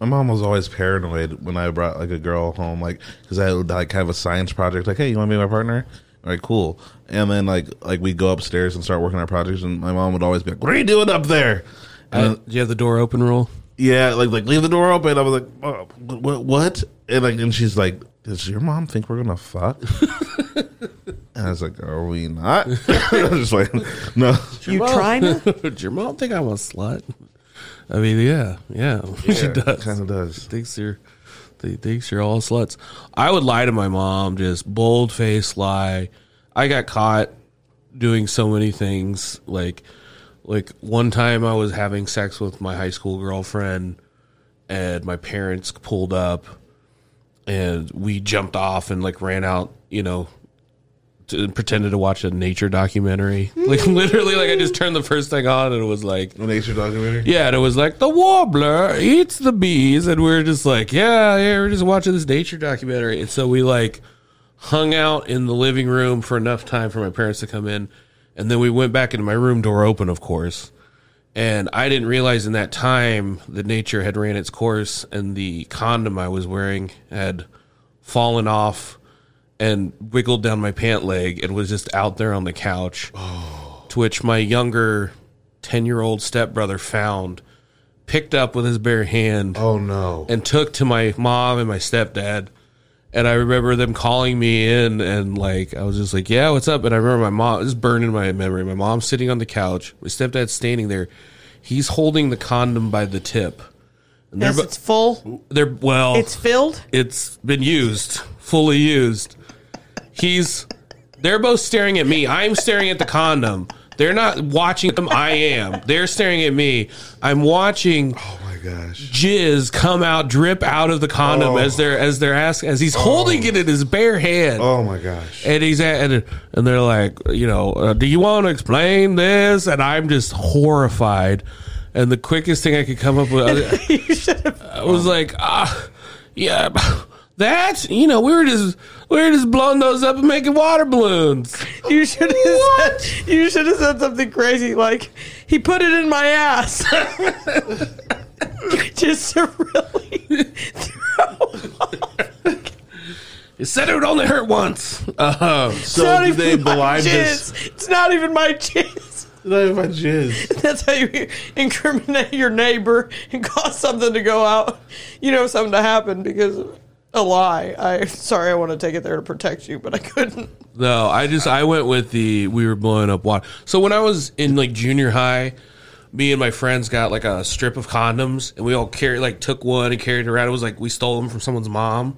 My mom was always paranoid when I brought like a girl home, like because I had like kind of a science project. Like, hey, you want to be my partner? All right, cool. And then like like we go upstairs and start working on our projects, and my mom would always be like, "What are you doing up there?" And
Uh,
then-
do you have the door open rule?
yeah, like like leave the door open. I was like, oh, what? What? And like, and she's like, "Does your mom think we're gonna fuck?" and I was like, "Are we not?" I was just like, "No."
You trying to?
Did your mom think I'm a slut? I mean, yeah, yeah, she does.
Kind of does.
thinks you're they thinks you're all sluts. I would lie to my mom, just bold face lie. I got caught doing so many things. Like like one time I was having sex with my high school girlfriend and my parents pulled up and we jumped off and like ran out, you know, to, pretended to watch a nature documentary. Like literally like I just turned the first thing on and it was like
A nature documentary.
yeah, and it was like the warbler eats the bees, and we are just like, yeah, yeah, we're just watching this nature documentary, and so we like hung out in the living room for enough time for my parents to come in, and then we went back into my room, door open, of course, and I didn't realize in that time that nature had ran its course, and the condom I was wearing had fallen off and wiggled down my pant leg and was just out there on the couch. To which my younger 10 year old stepbrother found, picked up with his bare hand,
Oh no.
and took to my mom and my stepdad. And I remember them calling me in, and like, I was just like, yeah, what's up? And I remember my mom, this is burned in my memory. My mom's sitting on the couch, my stepdad's standing there. He's holding the condom by the tip. And
Yes,
they're,
it's full.
they're, well,
It's filled.
it's been used, fully used. He's they're both staring at me. I'm staring at the condom. They're not watching them. I am. They're staring at me. I'm watching
oh my gosh.
jizz come out, drip out of the condom
Oh.
as they're as they're asking as he's holding it in his bare hand.
Oh my gosh.
And he's at, and, and they're like, you know, uh, do you want to explain this? And I'm just horrified. And the quickest thing I could come up with,
you should have.
I was like, ah, yeah, that you know, we were just we were just blowing those up and making water balloons.
You should have said. You should have said something crazy like he put it in my ass. Just to really throw.
It said it would only hurt once. Uh,
It's
So
not
did they
even
blind this?
It's not even my jizz.
Not even my jizz.
That's how you incriminate your neighbor and cause something to go out. You know, something to happen because of a lie. I sorry, I want to take it there to protect you, but I couldn't.
no, I just I went with the we were blowing up water. So when I was in like junior high, me and my friends got like a strip of condoms, and we all carried like took one and carried it around. It was like we stole them from someone's mom.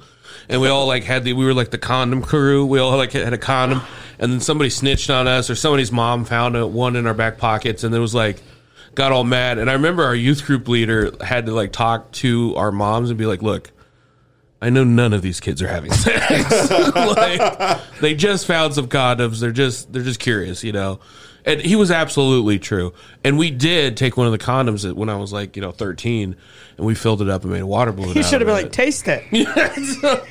And we all like had the we were like the condom crew. We all like had a condom, and then somebody snitched on us, or somebody's mom found one in our back pockets, and it was like got all mad. And I remember our youth group leader had to like talk to our moms and be like, "Look, I know none of these kids are having sex. like they just found some condoms. They're just they're just curious, you know." And he was absolutely true. And we did take one of the condoms that when I was like, you know, 13 and we filled it up and made a water balloon.
You
out
should have
of
been
it.
like, taste it.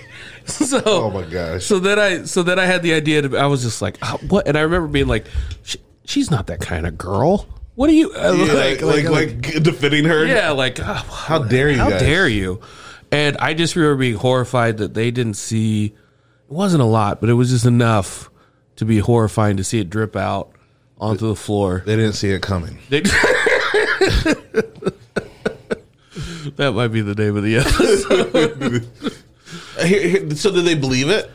so, so
Oh my gosh.
so then I so then I had the idea to I was just like oh, what and I remember being like sh- she's not that kind of girl. What are you uh,
Yeah, like, like, like, defending her.
yeah, like oh,
How dare you
How
guys.
dare you? And I just remember being horrified that they didn't see. It wasn't a lot, but it was just enough to be horrifying to see it drip out onto the floor.
They didn't see it coming.
They- that might be the name of the episode.
Here- here- so did they believe it?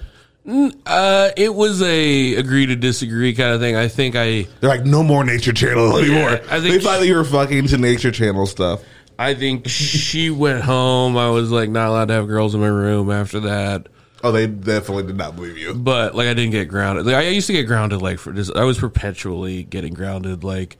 Uh, it was a agree to disagree kind of thing. I think I,
They're like, no more Nature Channel anymore.
I think
they thought that you were fucking to Nature Channel stuff.
I think she went home. I was like not allowed to have girls in my room after that.
Oh, they definitely did not believe you.
But like I didn't get grounded. Like I used to get grounded like for just I was perpetually getting grounded. Like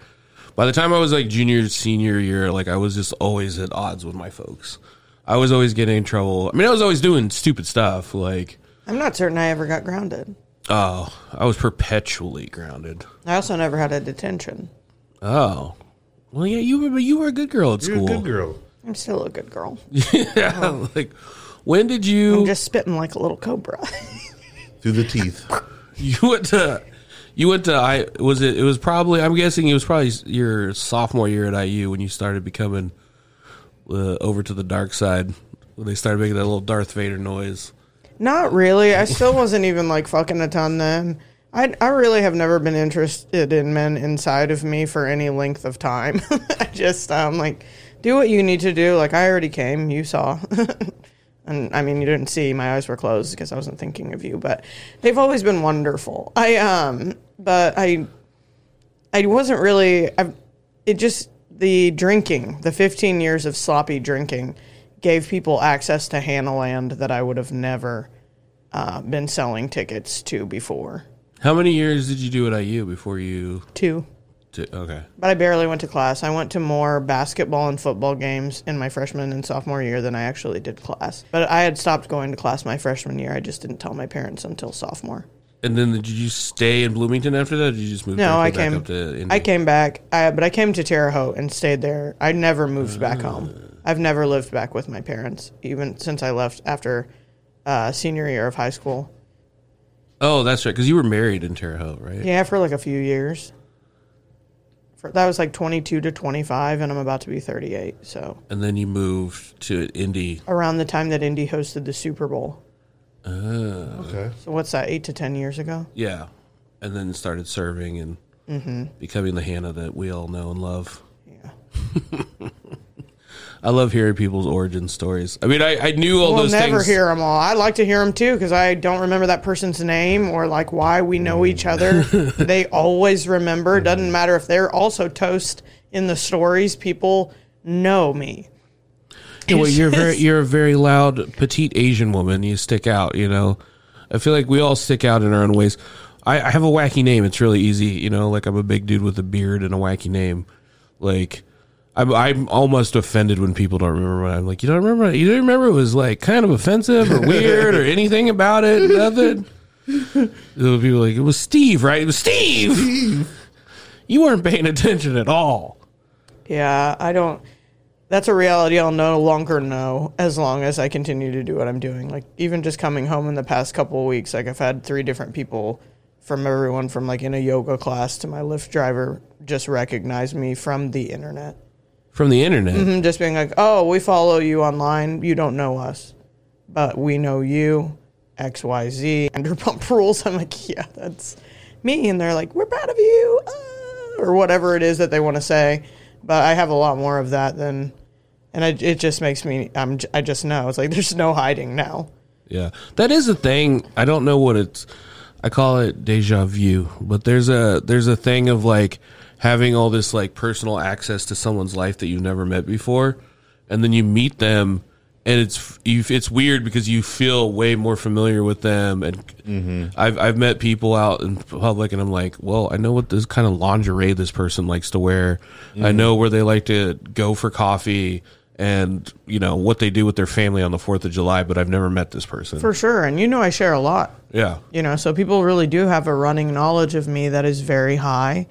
by the time I was like junior senior year, like I was just always at odds with my folks. I was always getting in trouble. I mean, I was always doing stupid stuff. Like
I'm not certain I ever got grounded.
oh, I was perpetually grounded.
I also never had a detention.
Oh, well, yeah, you were you were a good girl at
You're
school.
a good girl.
I'm still a good girl.
yeah, like when did you
I'm just spitting like a little cobra.
Through the teeth.
you went to you went to I was it it was probably I'm guessing it was probably your sophomore year at IU when you started becoming uh, over to the dark side when they started making that little Darth Vader noise.
Not really. I still wasn't even like fucking a ton then. I, I really have never been interested in men inside of me for any length of time. I just um like do what you need to do. Like I already came, you saw. and I mean you didn't see, my eyes were closed because I wasn't thinking of you, but they've always been wonderful. I um but I I wasn't really I it just the drinking, the 15 years of sloppy drinking gave people access to Hannah Land that I would have never uh, been selling tickets to before.
How many years did you do at IU before you?
Two.
Did, okay,
But I barely went to class. I went to more basketball and football games in my freshman and sophomore year than I actually did class. But I had stopped going to class my freshman year. I just didn't tell my parents until sophomore.
and then did you stay in Bloomington after that? Or did you just move?
No, I came.
up to Indy?
I came back, I, but I came to Terre Haute and stayed there. I never moved back home. I've never lived back with my parents, even since I left after uh, senior year of high school.
Oh, that's right, because you were married in Terre Haute, right?
Yeah, for like a few years. For, that was like 22 to 25, and I'm about to be 38. So
And then you moved to Indy.
around the time that Indy hosted the Super Bowl.
Okay.
So what's that? Eight to 10 years ago.
Yeah, and then started serving and
Mm-hmm.
becoming the Hannah that we all know and love.
Yeah.
I love hearing people's origin stories. I mean, I, I knew all
We'll
those
never
things.
hear them all. I like to hear them too because I don't remember that person's name or like why we know each mm. other. they always remember. Mm-hmm. Doesn't matter if they're also toast in the stories. People know me.
Yeah, well, you're very you're a very loud petite Asian woman. You stick out. You know, I feel like we all stick out in our own ways. I, I have a wacky name. It's really easy. You know, like I'm a big dude with a beard and a wacky name. Like I'm I'm almost offended when people don't remember. What I'm like, you don't remember? You don't remember? It was like kind of offensive or weird or anything about it. Nothing. People are like it was Steve, right? It was Steve. You weren't paying attention at all.
Yeah, I don't. That's a reality I'll no longer know as long as I continue to do what I'm doing. Like even just coming home in the past couple of weeks, like I've had three different people from everyone from like in a yoga class to my Lyft driver just recognize me from the internet.
From the internet.
Mhm, Just being like, "Oh, we follow you online. You don't know us, but we know you." X Y Z Vanderpump Rules. I'm like, yeah, that's me, and they're like, "We're proud of you," uh, or whatever it is that they want to say. But I have a lot more of that than, and I, it just makes me. I'm. I just know it's like there's no hiding now.
Yeah, that is a thing. I don't know what it's. I call it deja vu, but there's a there's a thing of like having all this like personal access to someone's life that you've never met before, and then you meet them, and it's you. It's weird because you feel way more familiar with them, and mm-hmm. I've I've met people out in public, and I'm like, well, I know what this kind of lingerie this person likes to wear. I mm-hmm. know where they like to go for coffee. And you know what they do with their family on the Fourth of July, but I've never met this person.
For sure, and you know I share a lot.
Yeah.
you know so people really do have a running knowledge of me that is very high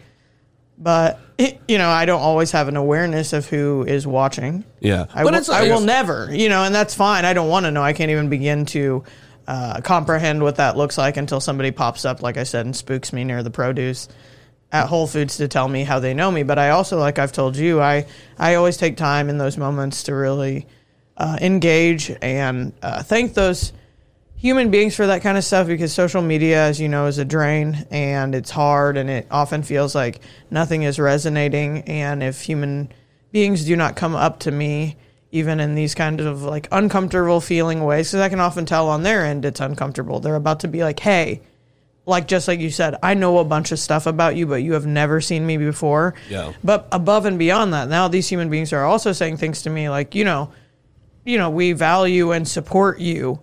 but it, you know i don't always have an awareness of who is watching
Yeah.
I, will, I will never you know and that's fine i don't want to know i can't even begin to uh, comprehend what that looks like until somebody pops up like i said and spooks me near the produce at Whole Foods to tell me how they know me. But I also, like I've told you, I I always take time in those moments to really uh, engage and uh, thank those human beings for that kind of stuff because social media, as you know, is a drain and it's hard and it often feels like nothing is resonating. And if human beings do not come up to me, even in these kind of like uncomfortable feeling ways, because I can often tell on their end it's uncomfortable. They're about to be like, hey, like just like you said, I know a bunch of stuff about you, but you have never seen me before.
Yeah.
But above and beyond that, now these human beings are also saying things to me like, you know, you know, we value and support you.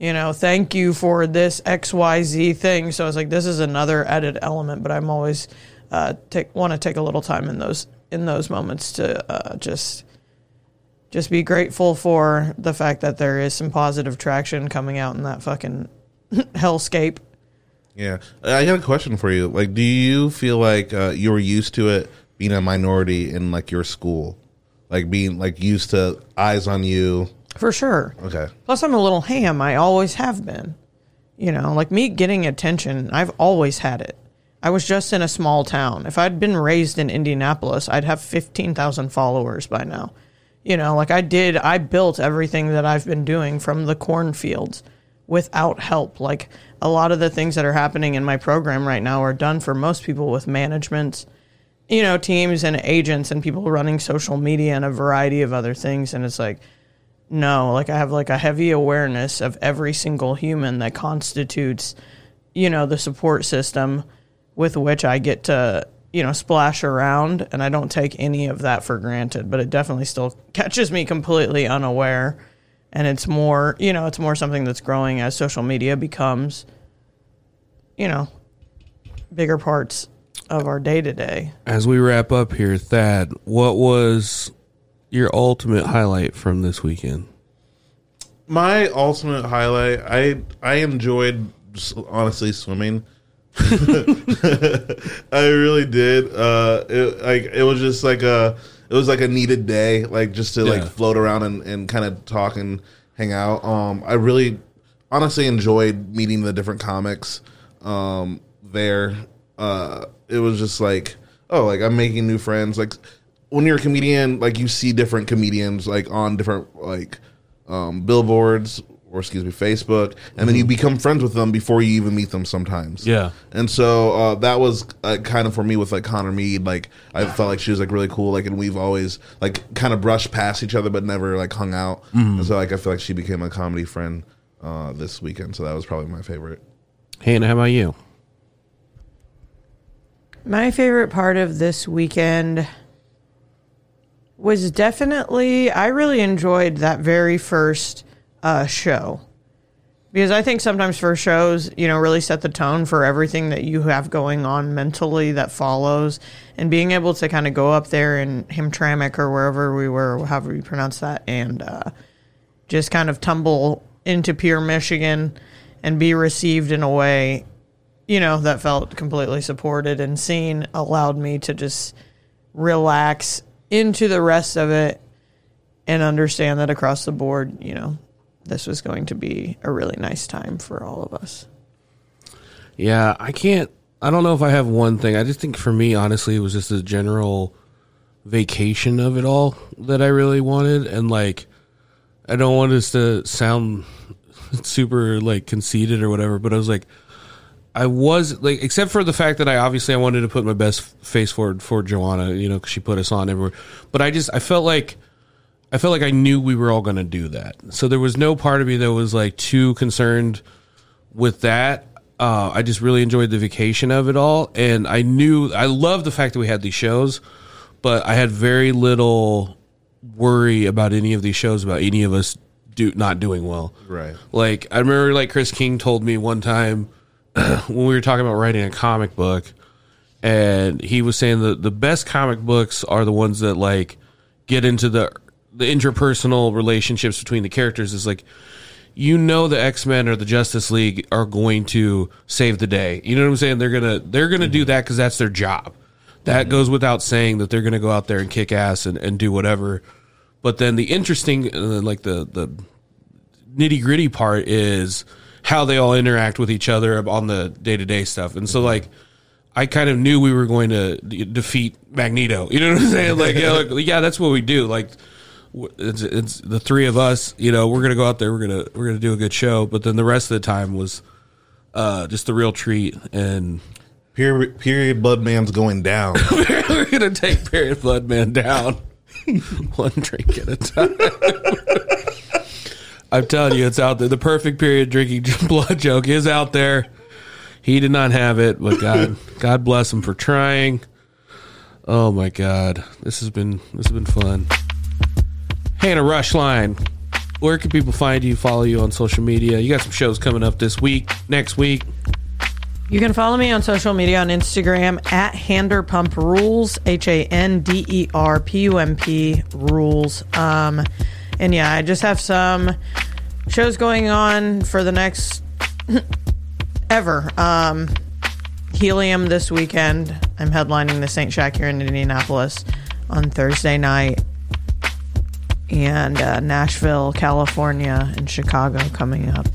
You know, thank you for this XYZ thing. So it's like this is another added element, but I'm always uh take want to take a little time in those in those moments to uh just just be grateful for the fact that there is some positive traction coming out in that fucking hellscape.
Yeah, I got a question for you. Like, do you feel like uh, you were used to it being a minority in like your school, like being like used to eyes on you?
For sure.
Okay,
Plus, I'm a little ham. I always have been. You know, like me getting attention, I've always had it. I was just in a small town. If I'd been raised in Indianapolis, I'd have 15,000 followers by now. You know, like I did, I built everything that I've been doing from the cornfields without help. Like a lot of the things that are happening in my program right now are done for most people with management, you know, teams and agents and people running social media and a variety of other things. And it's like, no, like I have like a heavy awareness of every single human that constitutes, you know, the support system with which I get to, you know, splash around and I don't take any of that for granted, but it definitely still catches me completely unaware and it's more, you know, it's more something that's growing as social media becomes you know, bigger parts of our day to day.
As we wrap up here, Thad, what was your ultimate highlight from this weekend?
my ultimate highlight. I I enjoyed honestly swimming. I really did. Uh, it, like it was just like a it was like a needed day, like just to
Yeah.
like float around and, and kind of talk and hang out. Um, I really honestly enjoyed meeting the different comics um, there. Uh, it was just like oh, like I'm making new friends. Like when you're a comedian, like you see different comedians like on different like um, billboards or excuse me, Facebook, and then you become friends with them before you even meet them sometimes.
Yeah.
And so uh, that was uh, kind of for me with like Connor Mead. Like I felt like she was like really cool. Like and we've always like kind of brushed past each other, but never like hung out. And so like I feel like she became a comedy friend uh, this weekend. So that was probably my favorite.
Hannah, how about you?
My favorite part of this weekend was definitely I really enjoyed that very first uh, show. Because I think sometimes first shows you know really set the tone for everything that you have going on mentally that follows, and being able to kind of go up there in Hamtramck or wherever we were, however you pronounce that, and uh, just kind of tumble into Pierre, Michigan, and be received in a way you know, that felt completely supported and seen allowed me to just relax into the rest of it and understand that across the board, you know, this was going to be a really nice time for all of us.
Yeah, I can't. I don't know if I have one thing. I just think for me, honestly, it was just a general vacation of it all that I really wanted. And like, I don't want this to sound super like conceited or whatever, but I was like, I was like, except for the fact that I obviously I wanted to put my best face forward for Johanna, you know, because she put us on everywhere. But I just I felt like I felt like I knew we were all going to do that. So there was no part of me that was like too concerned with that. Uh, I just really enjoyed the vacation of it all, and I knew I loved the fact that we had these shows, but I had very little worry about any of these shows about any of us do not doing well.
Right.
Like I remember, like Chris King told me one time when we were talking about writing a comic book, and he was saying that the best comic books are the ones that like get into the the interpersonal relationships between the characters. Is like you know the X Men or the Justice League are going to save the day. You know what I'm saying? They're gonna they're gonna do that because that's their job. That goes without saying that they're gonna go out there and kick ass and, and do whatever. But then the interesting, uh, like the the nitty gritty part is how they all interact with each other on the day to day stuff. And so like I kind of knew we were going to de- defeat Magneto. You know what I'm saying? Like, yeah, like, yeah, that's what we do. Like, it's, it's the three of us. You know, we're gonna go out there. We're gonna we're gonna do a good show. But then the rest of the time was uh, just a real treat, and
Period, period blood man's going down.
we're gonna take Period Blood Man down one drink at a time. I'm telling you, it's out there. The perfect period drinking blood joke is out there. He did not have it, but God, God bless him for trying. Oh my God, this has been this has been fun. Hannah Rushline, where can people find you? Follow you on social media. You got some shows coming up this week, next week.
You can follow me on social media on Instagram at Handerpump Rules, H A N D E R P U M P Rules. Um, and yeah, I just have some shows going on for the next ever. Um, Helium this weekend. I'm headlining the St. Shack here in Indianapolis on Thursday night. And uh, Nashville, California, and Chicago coming up.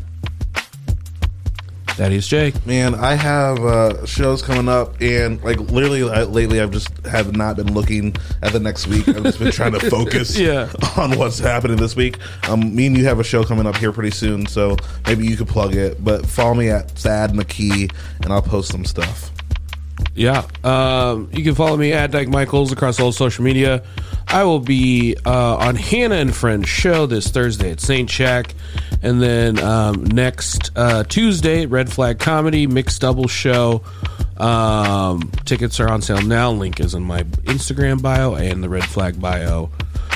Daddy's Jake.
Man, I have uh, shows coming up, and like literally uh, lately, I've just have not been looking at the next week. I've just been trying to focus
Yeah.
on what's happening this week. Um, me and you have a show coming up here pretty soon, so maybe you could plug it. But follow me at Sad McKee, and I'll post some stuff.
Yeah. Um, you can follow me at Dyke Michaels across all social media. I will be uh, on Hannah and Friends show this Thursday at St. Shack. And then um, next uh, Tuesday, Red Flag Comedy Mixed Double Show. Um, tickets are on sale now. Link is in my Instagram bio and the Red Flag bio.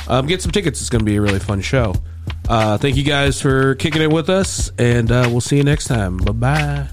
Um, get some tickets. It's going to be a really fun show. Uh, thank you guys for kicking it with us, and uh, we'll see you next time. Bye bye.